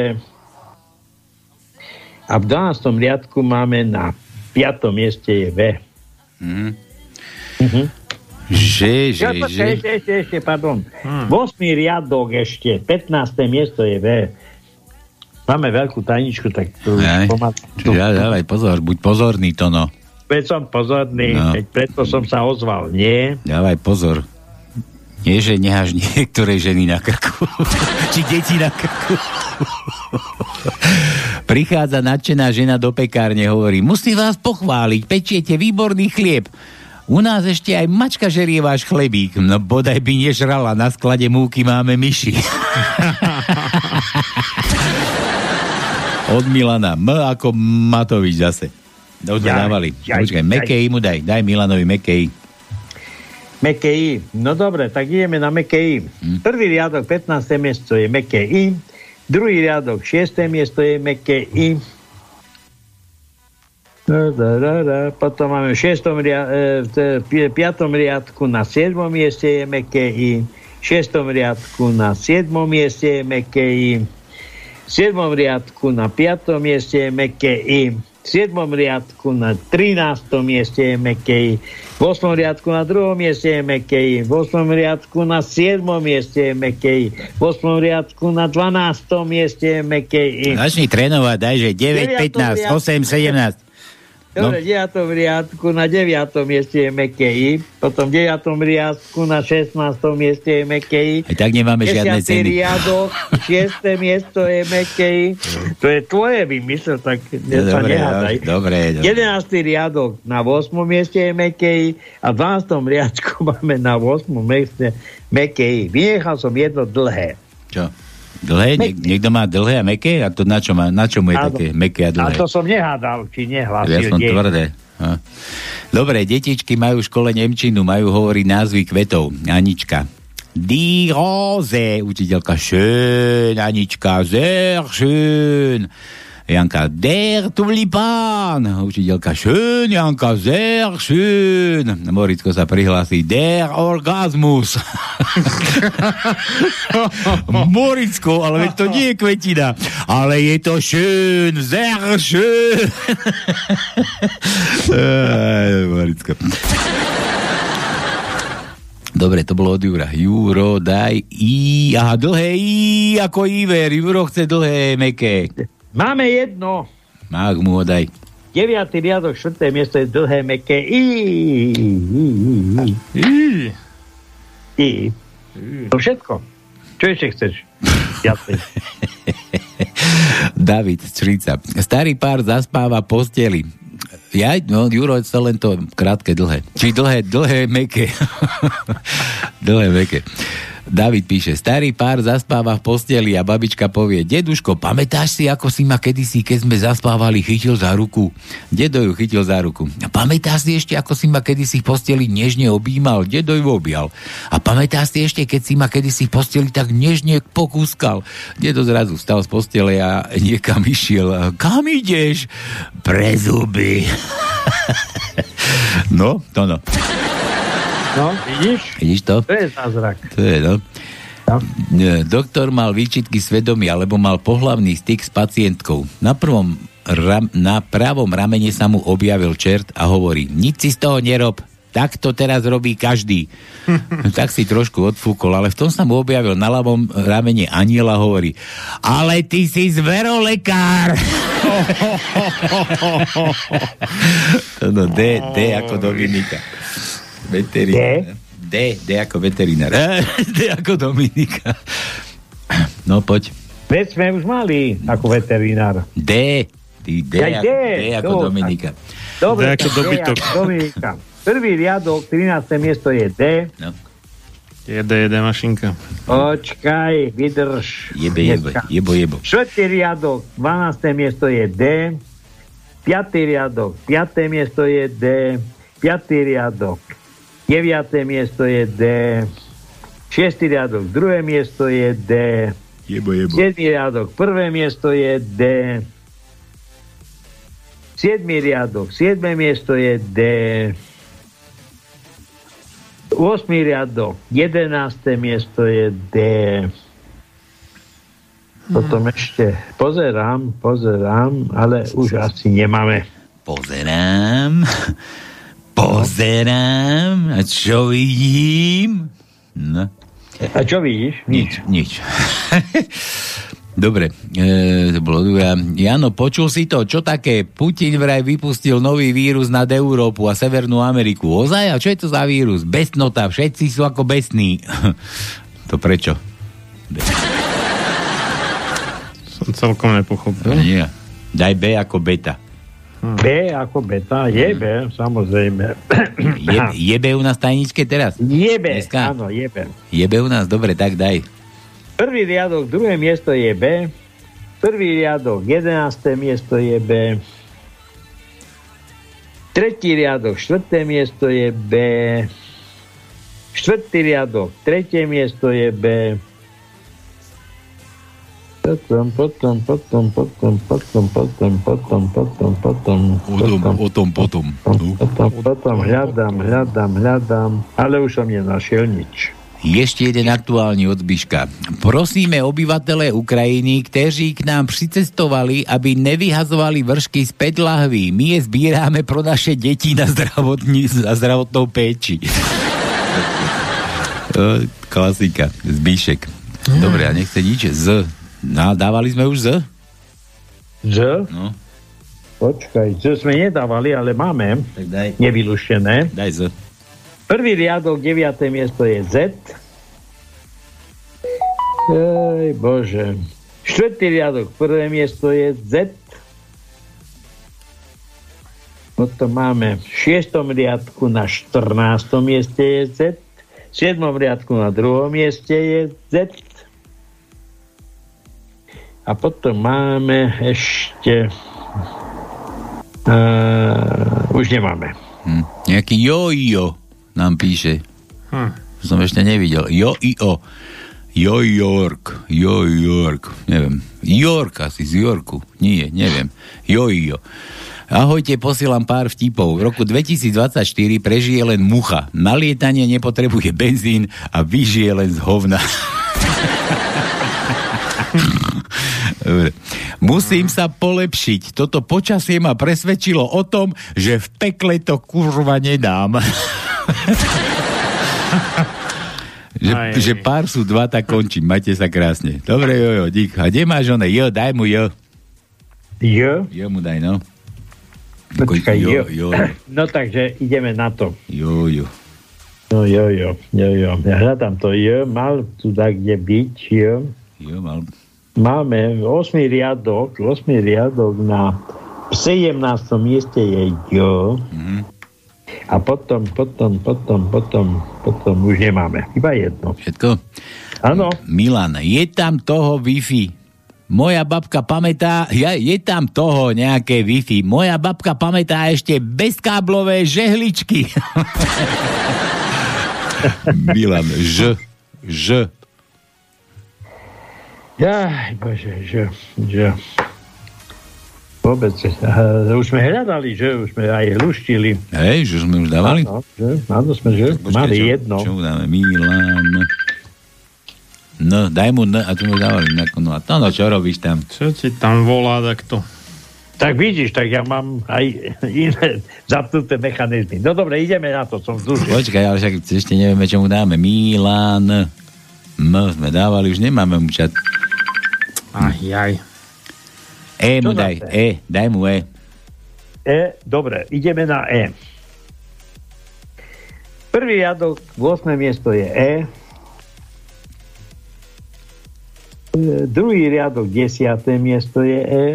A v 12. riadku máme na 5. mieste je V. Mhm. Mhm. Že, že, Ja, že. ešte, ešte, ešte, pardon. Hmm. 8. riadok ešte, 15. miesto je V. Máme veľkú tajničku, tak tu Aj. Čiže ja, dávaj pozor, buď pozorný to no. Veď som pozorný, No. no. veď preto som sa ozval, nie? Dávaj pozor. Nie, že neháš niektoré ženy na krku. Či deti na krku. Prichádza nadšená žena do pekárne, hovorí, musím vás pochváliť, pečiete výborný chlieb. U nás ešte aj mačka žerie váš chlebík. No bodaj by nežrala, na sklade múky máme myši. Od Milana. M ako Matovič zase. To sme Jaj, dávali. Počkaj. Mekej mu daj. Daj Milanovi Mekej. Meké I. No dobre, tak ideme na meké I. Prvý riadok, 15. miesto je meké I. Druhý riadok, 6. miesto je meké I. Potom máme v 6. Ria- e, v t- pi- 5. riadku na 7. mieste je meké I. V 6. riadku na 7. mieste je meké I. V 7. riadku na 5. mieste je meké I. V 7. riadku na 13. mieste je meké I. V 8. riadku na 2. mieste je meké I. V 8. riadku na 7. mieste je meké I. V 8. riadku na 12. mieste je meké I. Začni trénovať, daj, že 9, 15, 8, 17. Dobre, v 9. riadku na 9. mieste je meké I. Potom v 9. riadku na 16. mieste je meké I. Aj tak nemáme žiadne 10. ceny. riadok, 6. miesto je meké I. To je tvoje vymysel, tak No, sa dobre, nehádaj. dobre, dobre. 11. riadok na 8. mieste je meké I a v 12. riadku máme na 8. mieste meké I. Vynechal som jedno dlhé. Čo? Dlhé? Niek- niekto má dlhé a meké? A to na čo, má, na čo mu je Áno. také meké a A dlhé? to som nehádal, či Ja nehlásil. som deň. tvrdé. Ha. Dobre, detičky majú v škole Nemčinu, majú hovoriť názvy kvetov. Anička. Die Rose, učiteľka, schön, Anička, sehr schön. Janka, der tulipán, učiteľka, schön, Janka, sehr schön. Moricko sa prihlási, der orgasmus. Moricko, ale veď to nie je kvetina, ale je to schön, sehr schön. Moricko. Dobre, to bolo od Jura. Juro, daj I. Aha, dlhé I ako Iver. Juro chce dlhé, meké. Máme jedno. Mák mu ho daj. 9. riadok, 4. miesto je dlhé, meké I. I. I. To všetko. Čo ešte chceš? David Črica. Starý pár zaspáva posteli. Ja, no, Juro, to len to krátke, dlhé. Či dlhé, dlhé, meké. dlhé, meké. David píše, starý pár zaspáva v posteli a babička povie, deduško, pamätáš si, ako si ma kedysi, keď sme zaspávali, chytil za ruku? Dedo ju chytil za ruku. A pamätáš si ešte, ako si ma kedysi v posteli nežne objímal? Dedo ju objal. A pamätáš si ešte, keď si ma kedysi v posteli tak nežne pokúskal? Dedo zrazu stal z postele a niekam išiel. Kam ideš? Pre zuby. no, to no. No, vidíš? Vidíš to? To je zázrak. To je, no. Nie, Doktor mal výčitky svedomia, lebo mal pohlavný styk s pacientkou. Na prvom ram, na pravom ramene sa mu objavil čert a hovorí, nič si z toho nerob, tak to teraz robí každý. tak si trošku odfúkol, ale v tom sa mu objavil na ľavom ramene aniela hovorí, ale ty si zverolekár. no, D, D ako Dominika. Veterinár. D, D ako veterinár. D ako Dominika. No, poď. Veď sme už mali ako veterinár. D. Ty D, Aj ako, D, D ako no, Dominika. Dobre, D ako D dobytok. ako Dominika. Prvý riadok, 13. miesto je D. No. Jede, jede mašinka. Počkaj, vydrž. Jebe, jebe, jebo, jebo. Štvrtý riadok, 12. miesto je D. Piatý riadok, 5. miesto je D. Piatý riadok, 9. miesto je D. Šiestý riadok, druhé miesto je D. Jebo, jebo. Siedmý riadok, prvé miesto je D. Siedmý riadok, siedme miesto je D. 8. riadok, 11. miesto je D. Potom ešte pozerám, pozerám, ale už asi nemáme. Pozerám. Pozerám. A čo vidím? No. A čo vidíš? Nič, nič. Dobre, e, to bolo dobré. Jano, počul si to? Čo také? Putin vraj vypustil nový vírus nad Európu a Severnú Ameriku. Ozaj? A čo je to za vírus? Besnota, všetci sú ako besní. to prečo? Som celkom nepochopil. Nie. Daj B ako beta. B ako beta, je B, samozrejme. Je, je B u nás tajničke teraz? Je B, Dneska? áno, je B. Je B u nás? Dobre, tak daj. Prvý riadok, druhé miesto je B. Prvý riadok, jedenácté miesto je B. Tretí riadok, štvrté miesto je B. Štvrtý riadok, tretie miesto je B. Potom, potom, potom, potom, potom, potom, potom, potom, potom, potom, potom, potom. Potom, potom, hľadám, hľadám, hľadám, ale už som nenašiel nič. Ještě jeden aktuální od Biška. Prosíme obyvatele Ukrajiny, kteří k nám přicestovali, aby nevyhazovali vršky z PET lahví. My je sbíráme pro naše děti na, zdravotní, na zdravotnou péči. To Klasika. Zbíšek. Dobre, a nechce nič. Z. No, dávali sme už Z? Z? No. Počkaj, Z sme nedávali, ale máme. Tak daj. Nevyluštené. Daj Z. Prvý riadok, 9. miesto je Z. Ej, bože. Štvrtý riadok, prvé miesto je Z. Potom máme v šiestom riadku na 14. mieste je Z. V siedmom riadku na druhom mieste je Z. A potom máme ešte... Uh, už nemáme. Hm. Nejaký jojo nám píše. Hm. Som ešte nevidel. Jo i o. Jo York. Jo York. Neviem. York asi z Yorku. Nie, neviem. Jo jo. Ahojte, posielam pár vtipov. V roku 2024 prežije len mucha. Na lietanie nepotrebuje benzín a vyžije len z hovna. Dobre. Musím sa polepšiť. Toto počasie ma presvedčilo o tom, že v pekle to kurva nedám. že, Aj. že pár sú dva, tak končím. Majte sa krásne. Dobre, jojo, dík. A kde máš one? Jo, daj mu jo. Jo? Jo mu daj, no. Počkaj, jo. jo. No takže ideme na to. Jo, jo. No jo, jo, jo, jo. Ja hľadám to jo, mal tu tak kde byť, jo. Jo, mal. Máme 8. riadok, 8. riadok na 17. mieste je jo. A A potom, potom, potom, potom, potom už nemáme. Iba jedno. Všetko? Áno. Milan, je tam toho Wi-Fi. Moja babka pamätá, ja, je tam toho nejaké Wi-Fi. Moja babka pamätá ešte bezkáblové žehličky. Milan, ž, ž. Jaj, bože, že, že. Vôbec, uh, už sme hľadali, že už sme aj luštili. Hej, že sme už dávali? Áno, že, áno sme, že Počkaj, mali čo, jedno. Čo mu dáme? Milan. No, daj mu N a tu mu dávali na no, a to, no, čo robíš tam? Čo ti tam volá takto? Tak vidíš, tak ja mám aj iné zapnuté mechanizmy. No dobre, ideme na to, som vzdušie. Počkaj, ale však ešte nevieme, čo mu dáme. Milan. M sme dávali, už nemáme mu čat. Aj, jaj. E mu Čo daj, zase? E, daj mu E. E, dobre, ideme na E. Prvý riadok, 8. miesto je E. E, Druhý riadok, 10. miesto je E.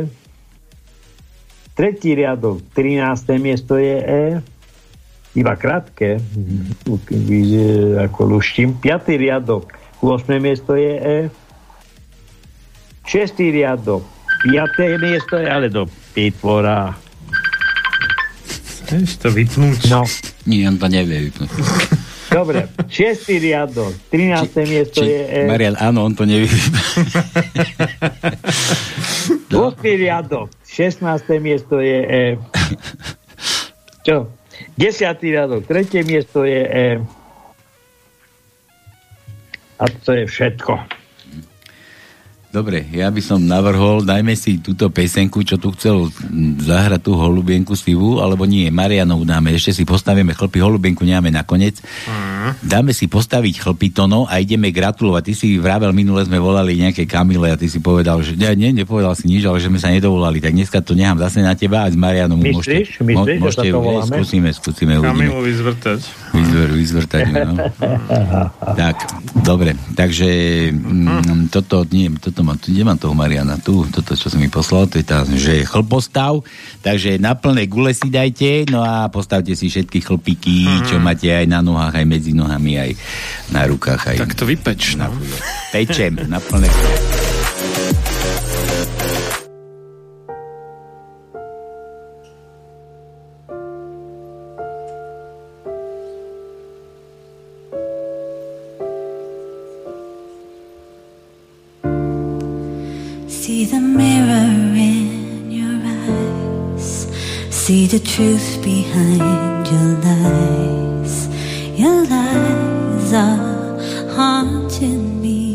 Tretí riadok, 13. miesto je E. Iba krátke, e, ako luštím. Piatý riadok, 8. miesto je E. Šestý riadok, 5. miesto je, ale do pitvora. Chceš to vypnúť? No. Nie, on to nevie vypnúť. Dobre, šiestý riadok, 13. miesto je E. Marian, áno, on to nevie vypnúť. 8. riadok, 16. miesto je E. Čo? 10. riadok, 3. miesto je E. A to je všetko. Dobre, ja by som navrhol, dajme si túto pesenku, čo tu chcel mm, zahrať tú holubienku sivú, alebo nie, Marianov dáme, ešte si postavíme chlpy, holubienku nemáme nakoniec. Dáme si postaviť chlpitono a ideme gratulovať. Ty si vravel, minule sme volali nejaké Kamile a ty si povedal, že nie, nie, nepovedal si nič, ale že sme sa nedovolali. Tak dneska to nechám zase na teba a s Marianom Myslíš? môžete, Myslíš, že môžete nie, voláme? skúsime, skúsime. Kamilu vyzvrtať. Vyzver, vyzvrtať, no. tak, dobre, takže mm, toto, nie, toto mám, tu, kde mám toho Mariana? Tu, toto, čo som mi poslal, to je tá, že je chlpostav, takže na plné gule si dajte, no a postavte si všetky chlpiky, Mhm. čo máte aj na nohách, aj medzi nohami, aj na rukách, aj Tak to vypeč, no. pečem, na plné See See the truth behind your lies. Your lies are haunting me.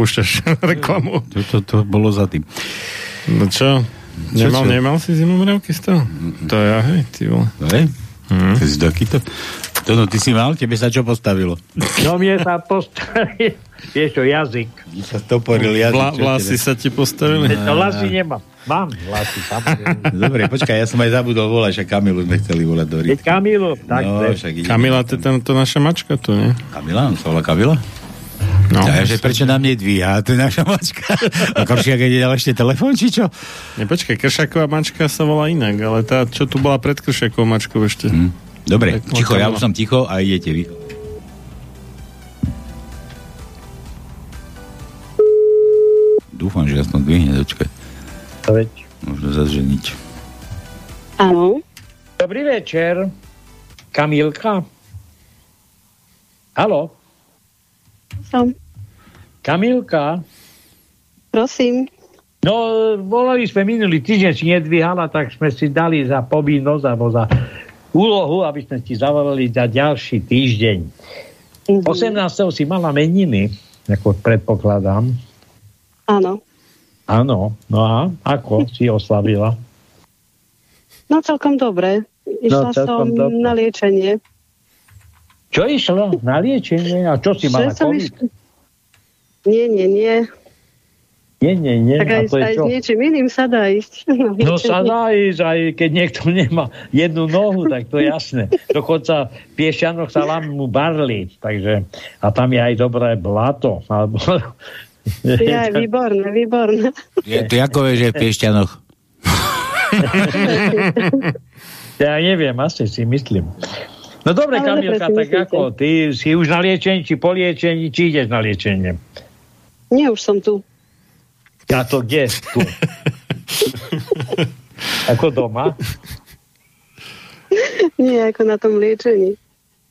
Púšťaš? Reklamu? To, to, to bolo za tým. No čo? Čo, Nemal, čo? nemal si zimomriavky z toho? To ja, hej, ty vole. Hej? Hm. Ty si takýto? To no, ty si mal? Tebe sa čo postavilo? No mne sa postavil, vieš čo, jazyk. Mi sa stoporil jazyk. Vla, vlasy sa ti postavili? To vlasy nemám. Mám vlasy, samozrejme. Dobre, počkaj, ja som aj zabudol volať, že Kamilu sme chceli volať do Keď Kamilu, tak No, to však ide. Kamila, to je tam to naša mačka tu, nie? Kamila? On sa volá Kamila? No. Ja, že prečo nám nedvíha? To je naša mačka. A Koršiak dal ešte telefón, či čo? Ne, počkaj, Kršaková mačka sa volá inak, ale tá, čo tu bola pred Kršakovou mačkou ešte. Hm. Dobre, Tak, ticho, ja už som ticho a idete vy. Dúfam, že aspoň dvihne, dočkaj. Veď. Možno zase, že nič. Áno. Dobrý večer. Kamilka? Halo? Som. Kamilka? Prosím. No, volali sme minulý týždeň, si nedvíhala, tak sme si dali za povinnosť alebo za úlohu, aby sme ti zavolali za ďalší týždeň. Mhm. 18. si mala meniny, ako predpokladám. Áno. Áno, no a ako si oslavila? No celkom dobre. Išla No, celkom som dobre. na liečenie. Čo išlo? Na liečenie? A čo si mala? COVID? Nie, nie, nie. Nie, nie, nie. tak aj, to je aj čo? s niečím iným sa dá ísť. No sa dá ísť, aj keď niekto nemá jednu nohu, tak to je jasné. Dokonca v Piešťanoch sa lámu barli, takže a tam je aj dobré blato. Alebo, Ja, výborné, výborné. Je, to ako je, že v Piešťanoch? ja neviem, asi si myslím. No dobre, Ale Kamilka, tak myslíte. ako, ty si už na liečení, či po liečení, či ideš na liečenie? Nie, už som tu. Ja to kde? Tu. ako doma? Nie, ako na tom liečení.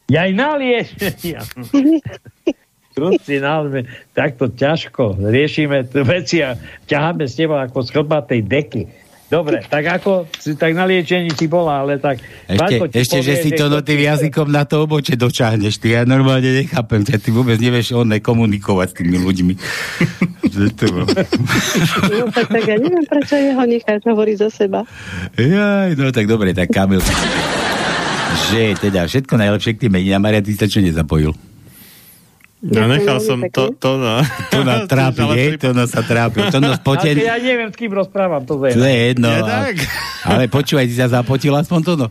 Ja aj na liečení. Krúci nás, takto ťažko riešime veci a ťaháme s teba ako z chlbatej deky. Dobre, tak ako si tak na liečení si bola, ale tak... Ešte, ešte že povie, si to no tým jazykom na to oboče dočahneš. Ty ja normálne nechápem, že ty vôbec nevieš on komunikovať s tými ľuďmi. Že. No tak, tak ja neviem, prečo jeho necháš hovoriť za seba. Jaj, no tak dobre, tak Kamil. Že teda všetko najlepšie k tým meninám. Maria, ty sa čo nezapojil? Ja nechal som to, to na... To na trápi, nie? To no sa trápil. To no Ale spotený. ja neviem, s kým rozprávam, to je. To je jedno. Je a- tak? Ale počúvaj, ty sa zapotil aspoň to no.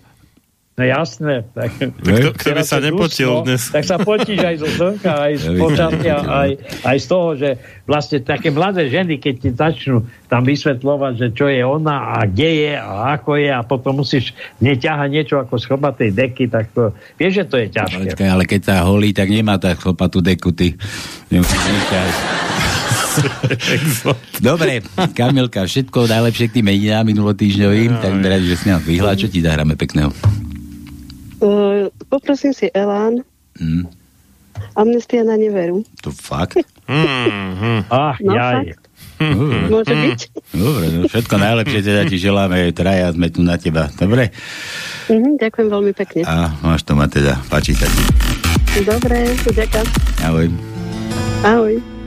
No jasné. Tak, Kto, kto by sa nepotil dusno, dnes? Tak sa potíš aj zo slnka, aj z počasia, aj, aj z toho, že vlastne také mladé ženy, keď ti začnú tam vysvetľovať, že čo je ona a kde je a ako je a potom musíš neťahať niečo ako z chlbatej deky, tak to, vieš, že to je ťažké. Počkaj, ale keď sa holí, tak nemá tak chlopatú deku, ty. Nemusíš. Dobre, Kamilka, všetko najlepšie k tým meninám minulotýždňovým, tak rád, že si nás vyhľa, čo ti zahráme pekného. Uh, poprosím si Elán. Hm, Amnestia na neveru. to fakt? Mm-hmm. Ach, No, jaj. Dobre. Môže byť? Dobre, no všetko najlepšie teda ti želáme, traja sme tu na teba. Dobre? Mhm, ďakujem veľmi pekne. A máš to ma teda, páči sa ti. Dobre, ďakujem. Ahoj. Ahoj.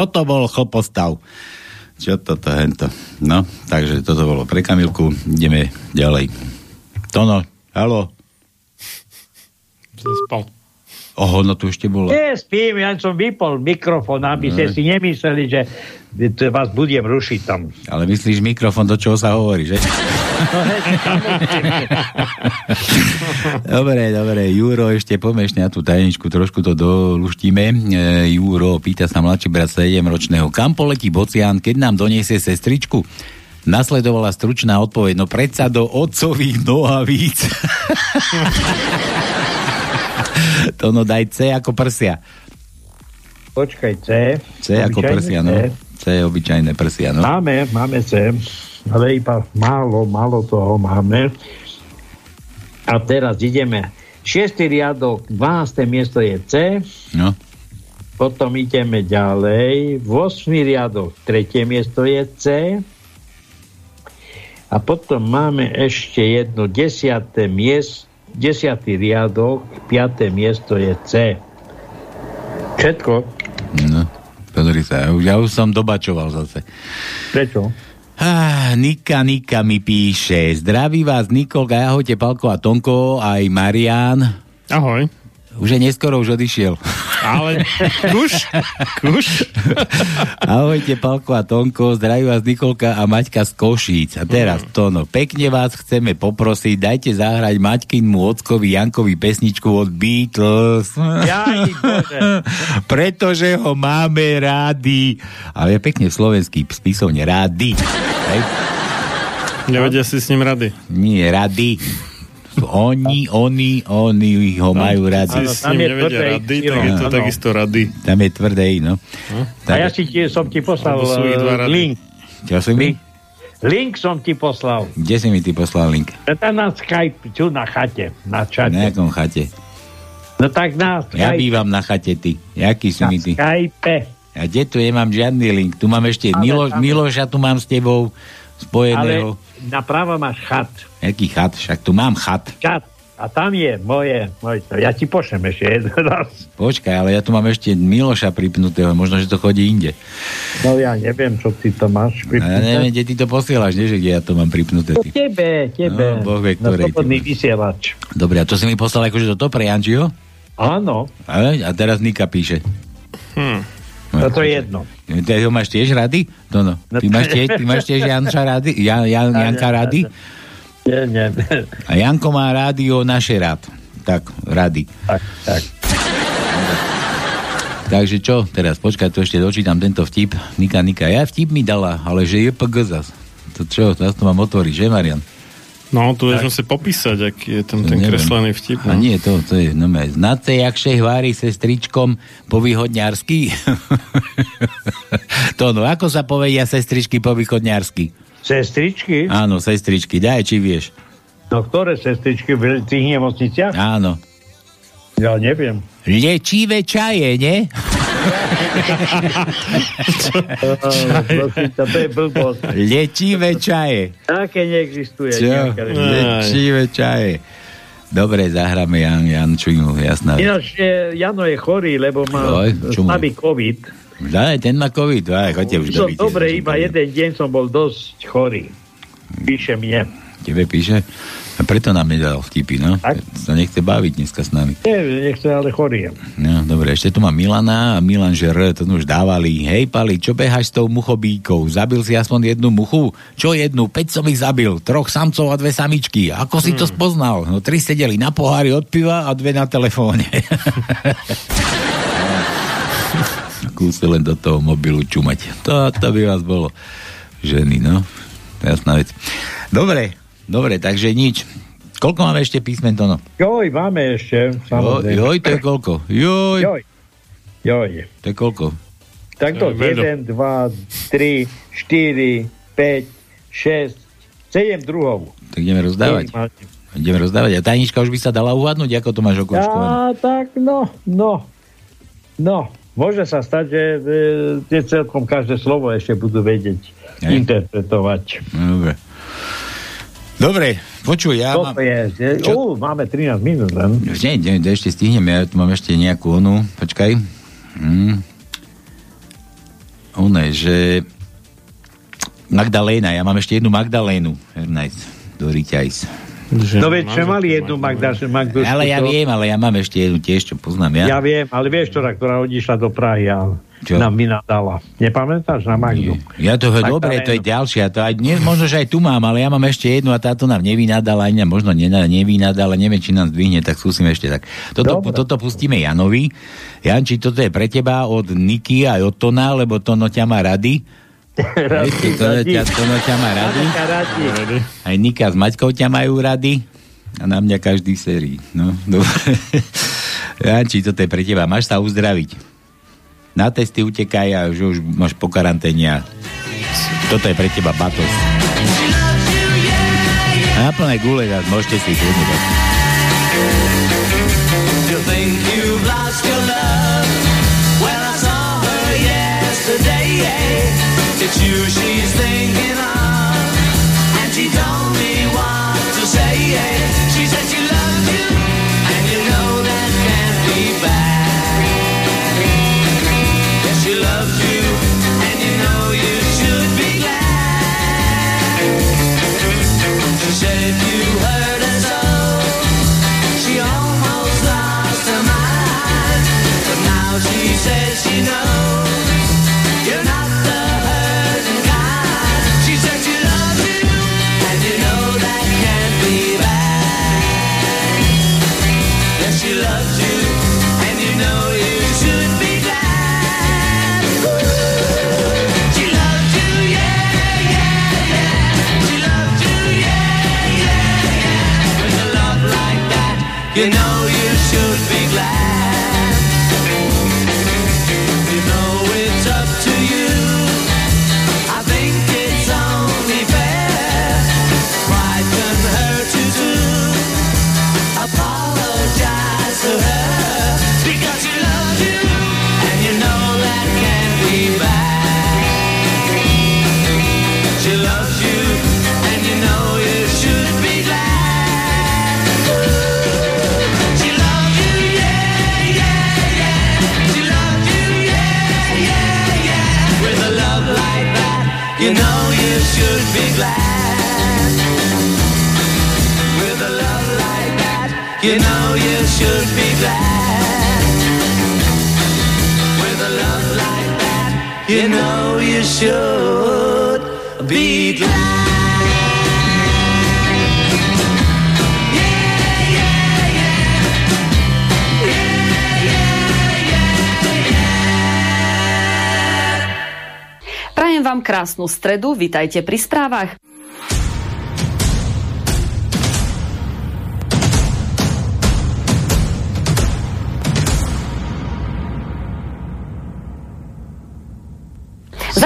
Toto bol chlpostav. Čo toto, hento. No, takže toto bolo pre Kamilku. Ideme ďalej. Tono, halo. Zaspal. Oho, no tu ešte bolo. Nie, spím, ja som vypol mikrofón, aby ste Ne. si nemysleli, že vás budem rušiť tam. Ale myslíš mikrofón, do čoho sa hovorí, že? dobre, dobre. Juro, ešte pomešne na tú tajničku, trošku to doluštíme. E, Juro, pýta sa mladší brat 7-ročného, kam poletí bocián, keď nám doniesie sestričku? Nasledovala stručná odpoveď, no predsa do otcových nohavíc. to no daj C ako prsia. Počkaj, C. C ako prsia, no. C. C obyčajné prsia, no. Máme, máme C. Ale iba málo, málo toho máme. A teraz ideme. Šiestý riadok, 12. miesto je C. No. Potom ideme ďalej. 8. riadok, tretie miesto je C. A potom máme ešte jedno desiaté miest, desiatý riadok, piaté miesto je C. Všetko. No, pozri sa, ja ja už som dobačoval zase. Prečo? Ah, Nika, Nika mi píše. Zdraví vás Nikolka, ahojte Palko a Tonko, aj Marian. Ahoj. Už je neskoro, už odišiel. Ale kuš, kuš. Ahojte Palko a Tonko, zdraví vás Nikolka a Maťka z Košíc. A teraz Tono, pekne vás chceme poprosiť, dajte zahrať Maťkinmu ockovi Jankovi pesničku od Beatles. Bože. Pretože ho máme rádi. Ale je pekne slovenský spisovne rádi. Nevedia si s ním rady. Nie, rady. Oni, oni, oni ho majú radi. Si s ním nevedia rady, tak je to Áno. takisto rady. Tam je tvrdé I, no. A ja si ti, som ti poslal eh, link. Čo si mi? Link som ti poslal. Kde si mi ty poslal link? To je na Skype, tu na chate, na Na čate. jakom chate? No tak na Ja Skype. bývam na chate, ty. Jaký si na mi ty? Skype. A kde tu nemám žiadny link? Tu mám ešte Miloš, tam- Miloša, tu mám s tebou Ale spojeného. napravo máš chat. Jaký chat? Však tu mám chat. Chat. A tam je moje, moje. Ja ti pošlem ešte jeden raz. Počkaj, ale ja tu mám ešte Miloša pripnutého, možno, že to chodí inde. No ja neviem, čo ty to máš. No, ja neviem, kde ty to posielaš, nie, že kde ja to mám pripnuté. Ty. tebe, tebe. No, Boh vie, ktorej ty vysielač. Dobre, a to si mi poslal akože toto pre Jančiho? Áno, A, a teraz Nika píše. Hm. Toto je jedno. Ty ho máš tiež rady? No, no. Ty No, máš tiež, ty máš tiež Janča rady? Jan, Jan, Janka rady? Nie, nie. A Janko má rádio naše rád. Tak, rady. Tak, tak. Takže čo teraz? Počkaj, tu ešte dočítam tento vtip. Nika, Nika, ja vtip mi dala, ale že je PG zas. To čo, zase to mám otvoriť, že Marian? No, tu vieš si popísať, aký je tam ten Neviem. kreslený vtip. A No. nie, to, to je, no znáte, jak še hvári sestričkom po východňarsky? to no, ako sa povedia sestričky po východňarsky? Sestričky? Áno, sestričky, daj, či vieš. No ktoré sestričky v tých nemocniciach? Áno. Ja neviem. Liečivé čaje, nie? Ťa, to je blbosť. Liečivé čaje. Také neexistuje. Čo? Liečivé čaje. Dobre, zahráme Jan, Jančinu, jasná. Ináč e, Jano je chorý, lebo má slabý COVID. Daj, ten má COVID, aj, chodte už Som dobiť. dobre, iba jeden deň som bol dosť chorý. Píše mne. Tebe píše? A preto nám nedal vtipy, no? Tak. Sa nechce baviť dneska s nami. Nie, nechce, ale chorý. je. No, dobre, ešte tu má Milana a Milan, že R, to už dávali. Hej, Pali, čo behaš s tou muchobíkou? Zabil si aspoň jednu muchu? Čo jednu? Päť som ich zabil. Troch samcov a dve samičky. Ako si to spoznal? No, tri sedeli na pohári od piva a dve na telefóne. Kúsi len do toho mobilu čumať. To, to by vás bolo. Ženy, no. Jasná vec. Dobre, dobre, takže nič. Koľko máme ešte písmen, Tono? Joj, máme ešte, Joj, samozrejme. joj, to je koľko? Joj, Joj. Joj. to je koľko? Tak to, To je veľa. 1, 2, 3, 4, 5, 6, 7 druhov. Tak ideme rozdávať. Ideme rozdávať. A tajnička už by sa dala uhadnúť, ako to máš okružkované. Ja, tak no, no, no. Môže sa stať, že e, celkom každé slovo ešte budú vedieť Hej. interpretovať. No, Dobre. Dobre, počuj, ja Toto mám... je, Čo? uh, máme 13 minút len. Nie, nie, ešte stihnem, ja tu mám ešte nejakú onu, počkaj. Hm. One, že... Magdaléna, ja mám ešte jednu Magdalénu. Ernest, do Riťajs. No veď sme mali jednu Magdaš, Magdušku. Ale ja to- viem, ale ja mám ešte jednu tiež, čo poznám ja. Ja viem, ale vieš, ktorá, ktorá odišla do Prahy a Čo? nám mi nadala. Nepamätáš na Magdu? Ja to, Magdalénu. dobre, to je ďalšia. To aj, nie, možno, že aj tu mám, ale ja mám ešte jednu a táto nám nevynadala, nám možno nevynadala, neviem, či nám zdvihne, tak skúsim ešte tak. Toto, Dobre. toto pustíme Janovi. Janči, toto je pre teba od Niky aj od Tona, lebo Tono ťa má rady. Viete, Tono ťa, Tono ťa má rady. Radi. Aj Nika s Maťkou ťa majú rady. A na mňa každý sérii. No, dobre. Janči, toto je pre teba. Máš sa uzdraviť. Na testy utekaj a že už máš po karanténe. Toto je pre teba batos. A na plné gule môžete si kľudne It's you you know you should be glad. With a love like that, you know you should be glad. Prajem vám krásnu stredu, vitajte pri správach.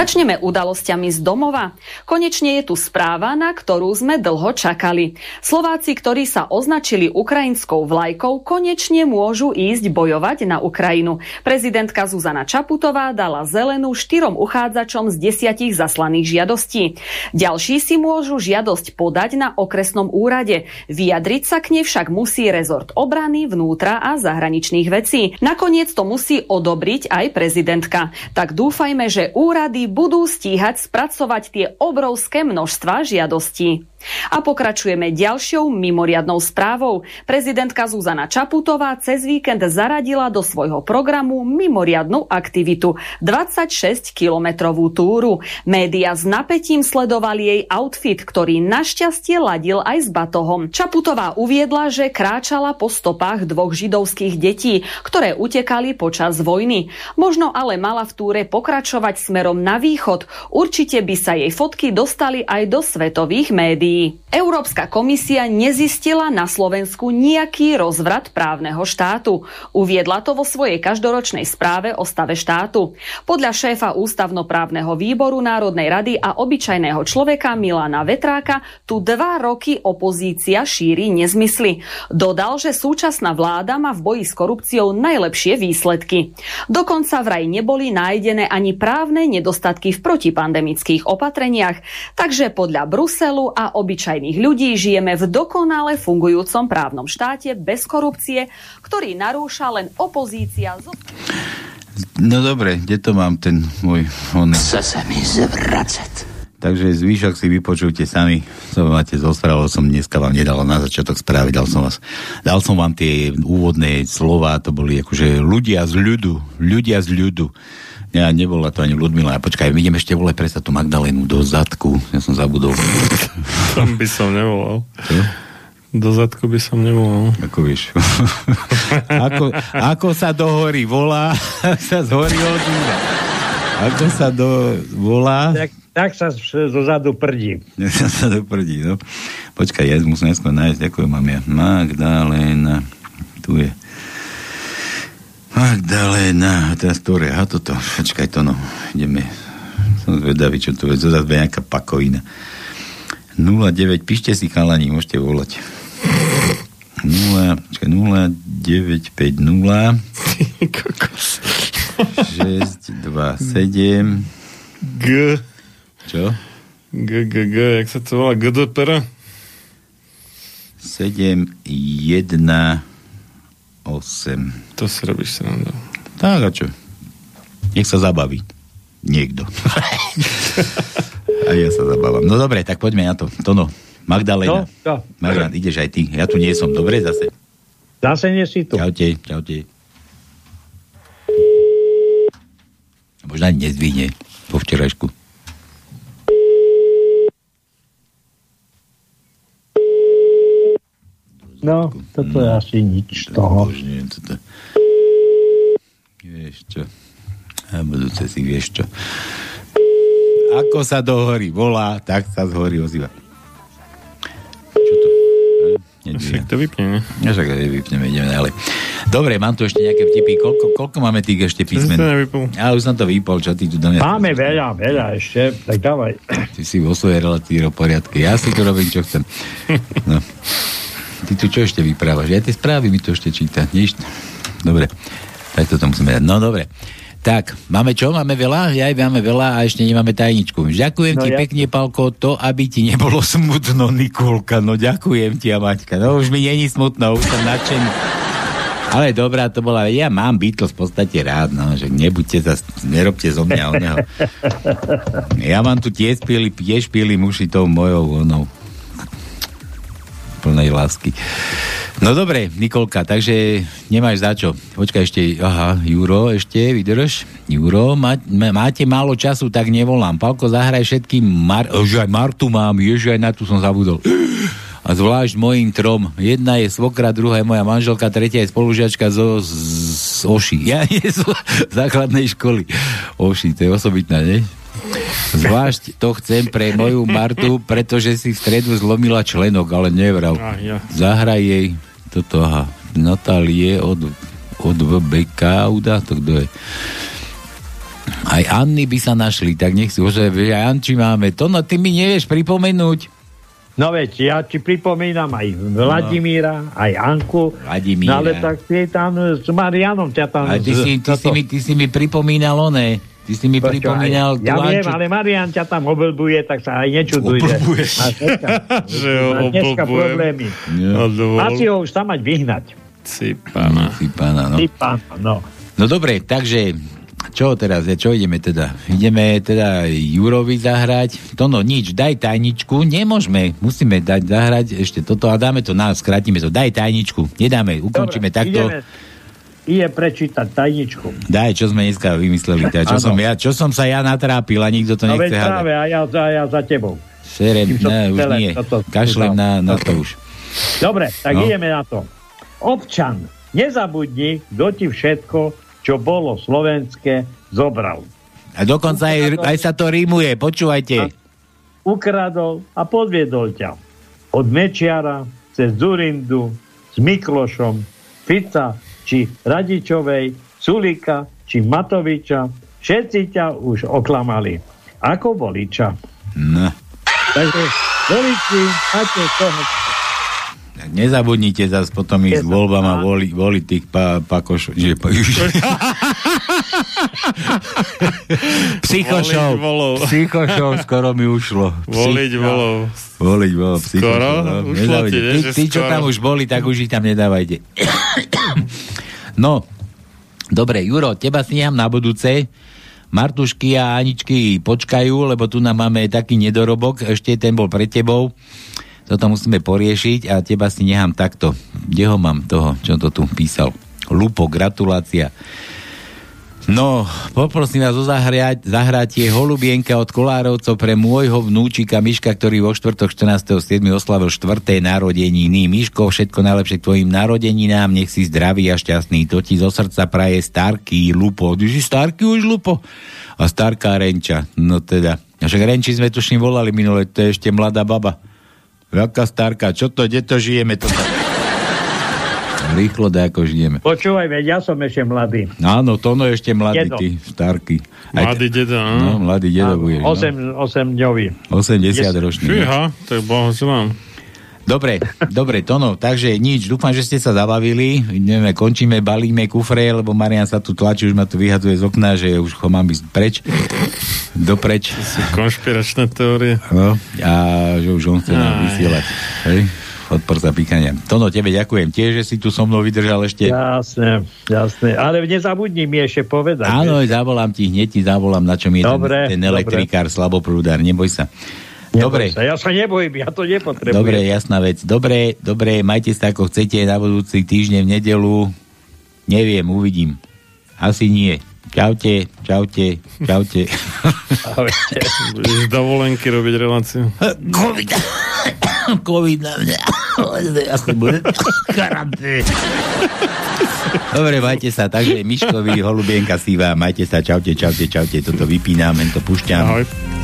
Začneme udalosťami z domova. Konečne je tu správa, na ktorú sme dlho čakali. Slováci, ktorí sa označili ukrajinskou vlajkou, konečne môžu ísť bojovať na Ukrajinu. Prezidentka Zuzana Čaputová dala zelenú štyrom uchádzačom z desiatich zaslaných žiadostí. Ďalší si môžu žiadosť podať na okresnom úrade. Vyjadriť sa k nej však musí rezort obrany, vnútra a zahraničných vecí. Nakoniec to musí odobriť aj prezidentka. Tak dúfajme, že úrady budú stíhať spracovať tie obrovské množstva žiadostí. A pokračujeme ďalšou mimoriadnou správou. Prezidentka Zuzana Čaputová cez víkend zaradila do svojho programu mimoriadnu aktivitu 26-kilometrovú túru. Média s napätím sledovali jej outfit, ktorý našťastie ladil aj s batohom. Čaputová uviedla, že kráčala po stopách dvoch židovských detí, ktoré utekali počas vojny. Možno ale mala v túre pokračovať smerom na východ. Určite by sa jej fotky dostali aj do svetových médií. Európska komisia nezistila na Slovensku nejaký rozvrat právneho štátu. Uviedla to vo svojej každoročnej správe o stave štátu. Podľa šéfa ústavnoprávneho výboru Národnej rady a obyčajného človeka Milana Vetráka tu dva roky opozícia šíri nezmysly. Dodal, že súčasná vláda má v boji s korupciou najlepšie výsledky. Dokonca vraj neboli nájdené ani právne nedostatky v protipandemických opatreniach, takže podľa Bruselu a obyčajných ľudí žijeme v dokonale fungujúcom právnom štáte bez korupcie, ktorý narúša len opozícia. Zo... No dobre, kde to mám ten môj... Oný. Chce se mi zvracet. Takže zvyšok si vypočujte sami. Som máte zospravil som dneska vám nedal na začiatok správy, dal som, vás, dal som vám tie úvodné slova, to boli akože ľudia z ľudu, ľudia z ľudu. Ja, nebola to ani Ludmila. A počkaj, idem ešte vole presať tú Magdalénu do zadku. Ja som zabudol. Tam by som nevolal. Čo? Do zadku by som nevolal. Ako vieš. ako, ako sa do hory volá, sa z hory ozýva. Ako sa do volá... Tak, tak sa zo zadu prdí. Ja sa to prdí, no. Počkaj, ja musím najskôr nájsť, ju mám ja. Magdalena, tu je. Magdalena, teraz ktoré? A toto, počkaj to, no. Ideme. Som zvedavý, čo to je. Zozad bude nejaká pakovina. 09, píšte si chalani, môžete volať. 0, počkaj, 0950 Kokos. 6, 2, 7 G. Čo? G, G, G, jak sa to volá? GDPR? 7, 1, 8. To si robíš sa nám Tak a čo? Nech sa zabaví. Niekto. a ja sa zabávam. No dobre, tak poďme na to. Tono, Magdalena. No, čo? Magdalena, ideš aj ty. Ja tu nie som. Dobre, zase. Zase nie si tu. Čaute, čaute. Možno ani nezdvihne po včerajšku. No, toto je asi nič z toho. Božne, toto... Vieš čo? A budúce si vieš čo? Ako sa do hory volá, tak sa z hory ozýva. Čo to? Však to vypne, ne? Ja však to vypneme, ideme ďalej. Dobre, mám tu ešte nejaké vtipy. Koľko, koľko máme tých ešte písmen? To. Ja už som to vypol, čo ty tu do mňa... Máme veľa, veľa ešte, tak dávaj. Ty si vo svojej relatívne poriadke. Ja si to robím, čo chcem. No. Ty tu čo ešte vyprávaš? Ja tie správy mi to ešte číta. Nič? Dobre. Tak toto musíme dať. No dobre. Tak, máme čo? Máme veľa? Ja aj máme veľa a ešte nemáme tajničku. Ďakujem No ti ja- pekne, Palko, to, aby ti nebolo smutno, Nikolka. No ďakujem ti, a Maťka. No už mi není smutno, už som nadšený. Ale dobrá to bola, ja mám Beatles v podstate rád, no, že nebuďte sa, nerobte zo mňa oného. Ja mám tu tiež pili, tiež pili muši tou mojou onou plnej lásky. No dobre, Nikolka, takže nemáš za čo. Počkaj ešte, aha, Juro, ešte, vydrž. Juro, má, má- máte málo času, tak nevolám. Palko, zahraj všetkým, Mar- že aj Martu mám, ježiš, aj na tu som zabudol. A zvlášť mojim trom. Jedna je svokra, druhá je moja manželka, tretia je spolužiačka zo, z, z Oši. Ja nie z základnej školy. Oši, to je osobitná, nie? Zvlášť to chcem pre moju Martu, pretože si v stredu zlomila členok, ale nevral. Ah, ja. Zahraj jej toto, aha, Natálie od, od VBK, udá to kto je. Aj Anny by sa našli, tak nech si už aj Anči máme. To no, ty mi nevieš pripomenúť. No veď, ja ti pripomínam aj Vladimíra, aj Anku. Vladimíra. No ale tak ty tam s Marianom ťa tam... A ty si, ty, si mi, ty si mi pripomínal oné. Ty si mi Počkaj, pripomínal Ja viem, Anču. ale Marian ťa tam obelbuje, tak sa aj nečuduj. že Obelbuješ. máš dneska, Že ho máš dneska obelbujem. problémy. Ja. Asi ho už tam mať vyhnať. Si pána. Si pána, no. Pán, no. No dobre, takže čo teraz, čo ideme teda? Ideme teda Jurovi zahrať. To no nič, daj tajničku. Nemôžeme, musíme dať zahrať ešte toto a dáme to na, skrátime to. Daj tajničku. Nedáme, ukončíme Dobre, takto. Ideme, ide prečítať tajničku. Daj, čo sme dneska vymysleli. Teda, čo, som ja, čo som sa ja natrápil a nikto to No nechce veď práve, hádať. a ja, a ja za tebou. Šerem, ne, už nie. toto Kašlem na, na to už. Dobre, tak No. ideme na to. Občan, nezabudni, kto ti všetko, čo bolo slovenské, zobral. A dokonca aj, aj sa to rímuje, počúvajte. Ukradol a podviedol ťa. Od Mečiara cez Zurindu, s Miklošom, Fica či Radičovej, Sulika či Matoviča, všetci ťa už oklamali. Ako voliča. No. Takže voliči, máte toho Nezabudnite zase potom ísť k voľbám a voliť, voliť tých pa, pakošov. Že, pa, Psychošov. Psychošov skoro mi ušlo. Voliť volov. Voliť volov. Skoro? Ušlo ti, že tí, čo skoro. tam už boli, tak už ich tam nedávajte. no, dobre, Juro, teba si na budúce. Martušky a Aničky počkajú, lebo tu nám máme taký nedorobok, ešte ten bol pred tebou. Toto musíme poriešiť a teba si nechám takto. Kde ho mám toho, čo to tu písal? Lupo, gratulácia. No, poprosím vás o zahrať, zahratie Holubienka od Kolárovcov pre môjho vnúčika Miška, ktorý vo štvrtok 14.7. oslavil štvrté narodeniny. Miško, všetko najlepšie k tvojim narodeninám, nech si zdravý a šťastný. To ti zo srdca praje Starky Lupo. Ty si Starky už Lupo? A Starká Renča. No teda. Však Renči sme tuším volali minule, to je ešte mladá baba. Jaká Starka, čo to, kde to žijeme? To Rýchlo da, ako žijeme. Počúvaj, veď ja som ešte mladý. Áno, Tono je ešte mladý, Dedo. ty starky. Mladý dedo, áno. No, mladý dedo budeš. No. 8, 8 dňový. 80 ročný. no. Fíha, tak blahoželám. Dobre, dobre, Tono, takže nič, dúfam, že ste sa zabavili, ideme, končíme, balíme kufre, lebo Marian sa tu tlačí, už ma tu vyhadzuje z okna, že už ho mám ísť preč, dopreč. Sú konšpiračné teórie. No, a že už on chce nám Aj. vysielať. Hej? Odpor za píkania. Tono, tebe ďakujem tiež, že si tu so mnou vydržal ešte. Jasné, jasné. Ale nezabudni mi ešte povedať. Áno, vieš. zavolám ti, hneď ti zavolám, na čom je Dobre, ten, ten dobre. elektrikár, slaboprúdar, neboj sa. Dobre, Neboj sa, Ja sa nebojím, ja to nepotrebujem. dobre, jasná vec. Dobre, dobre, majte sa ako chcete na budúci týždeň v nedelu. Neviem, uvidím. Asi nie. Čaute, čaute, čaute. Budeš dovolenky robiť reláciu. Covid. COVID na mňa. Asi bude. Dobre, majte sa. Takže Miškovi, Holubienka, Siva, majte sa. Čaute, čaute, čaute. Toto vypínam, to pušťam. Ahoj.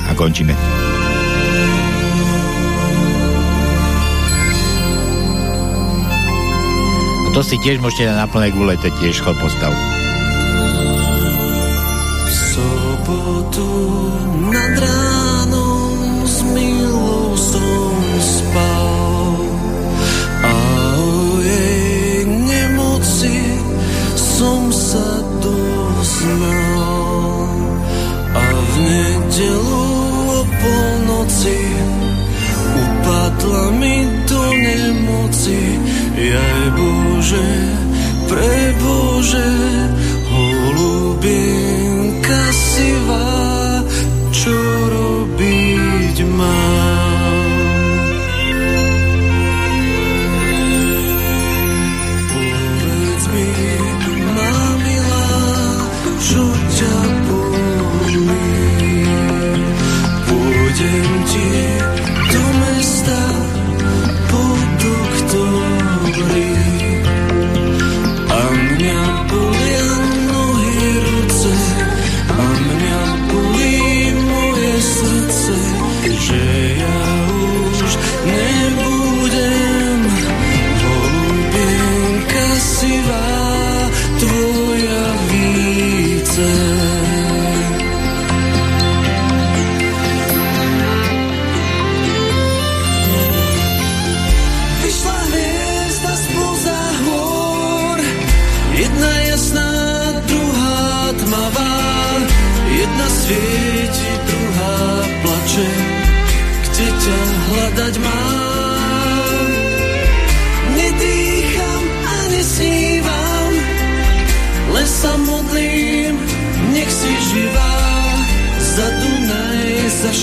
A končíme. A to si tiež môžete na plné gule, to tiež chod postavu. Sobotu svetlami tunel moci, jaj Bože, pre Bože, holubinka sivá, čo robiť mám?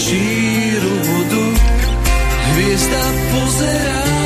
Giro do, vista pulseira.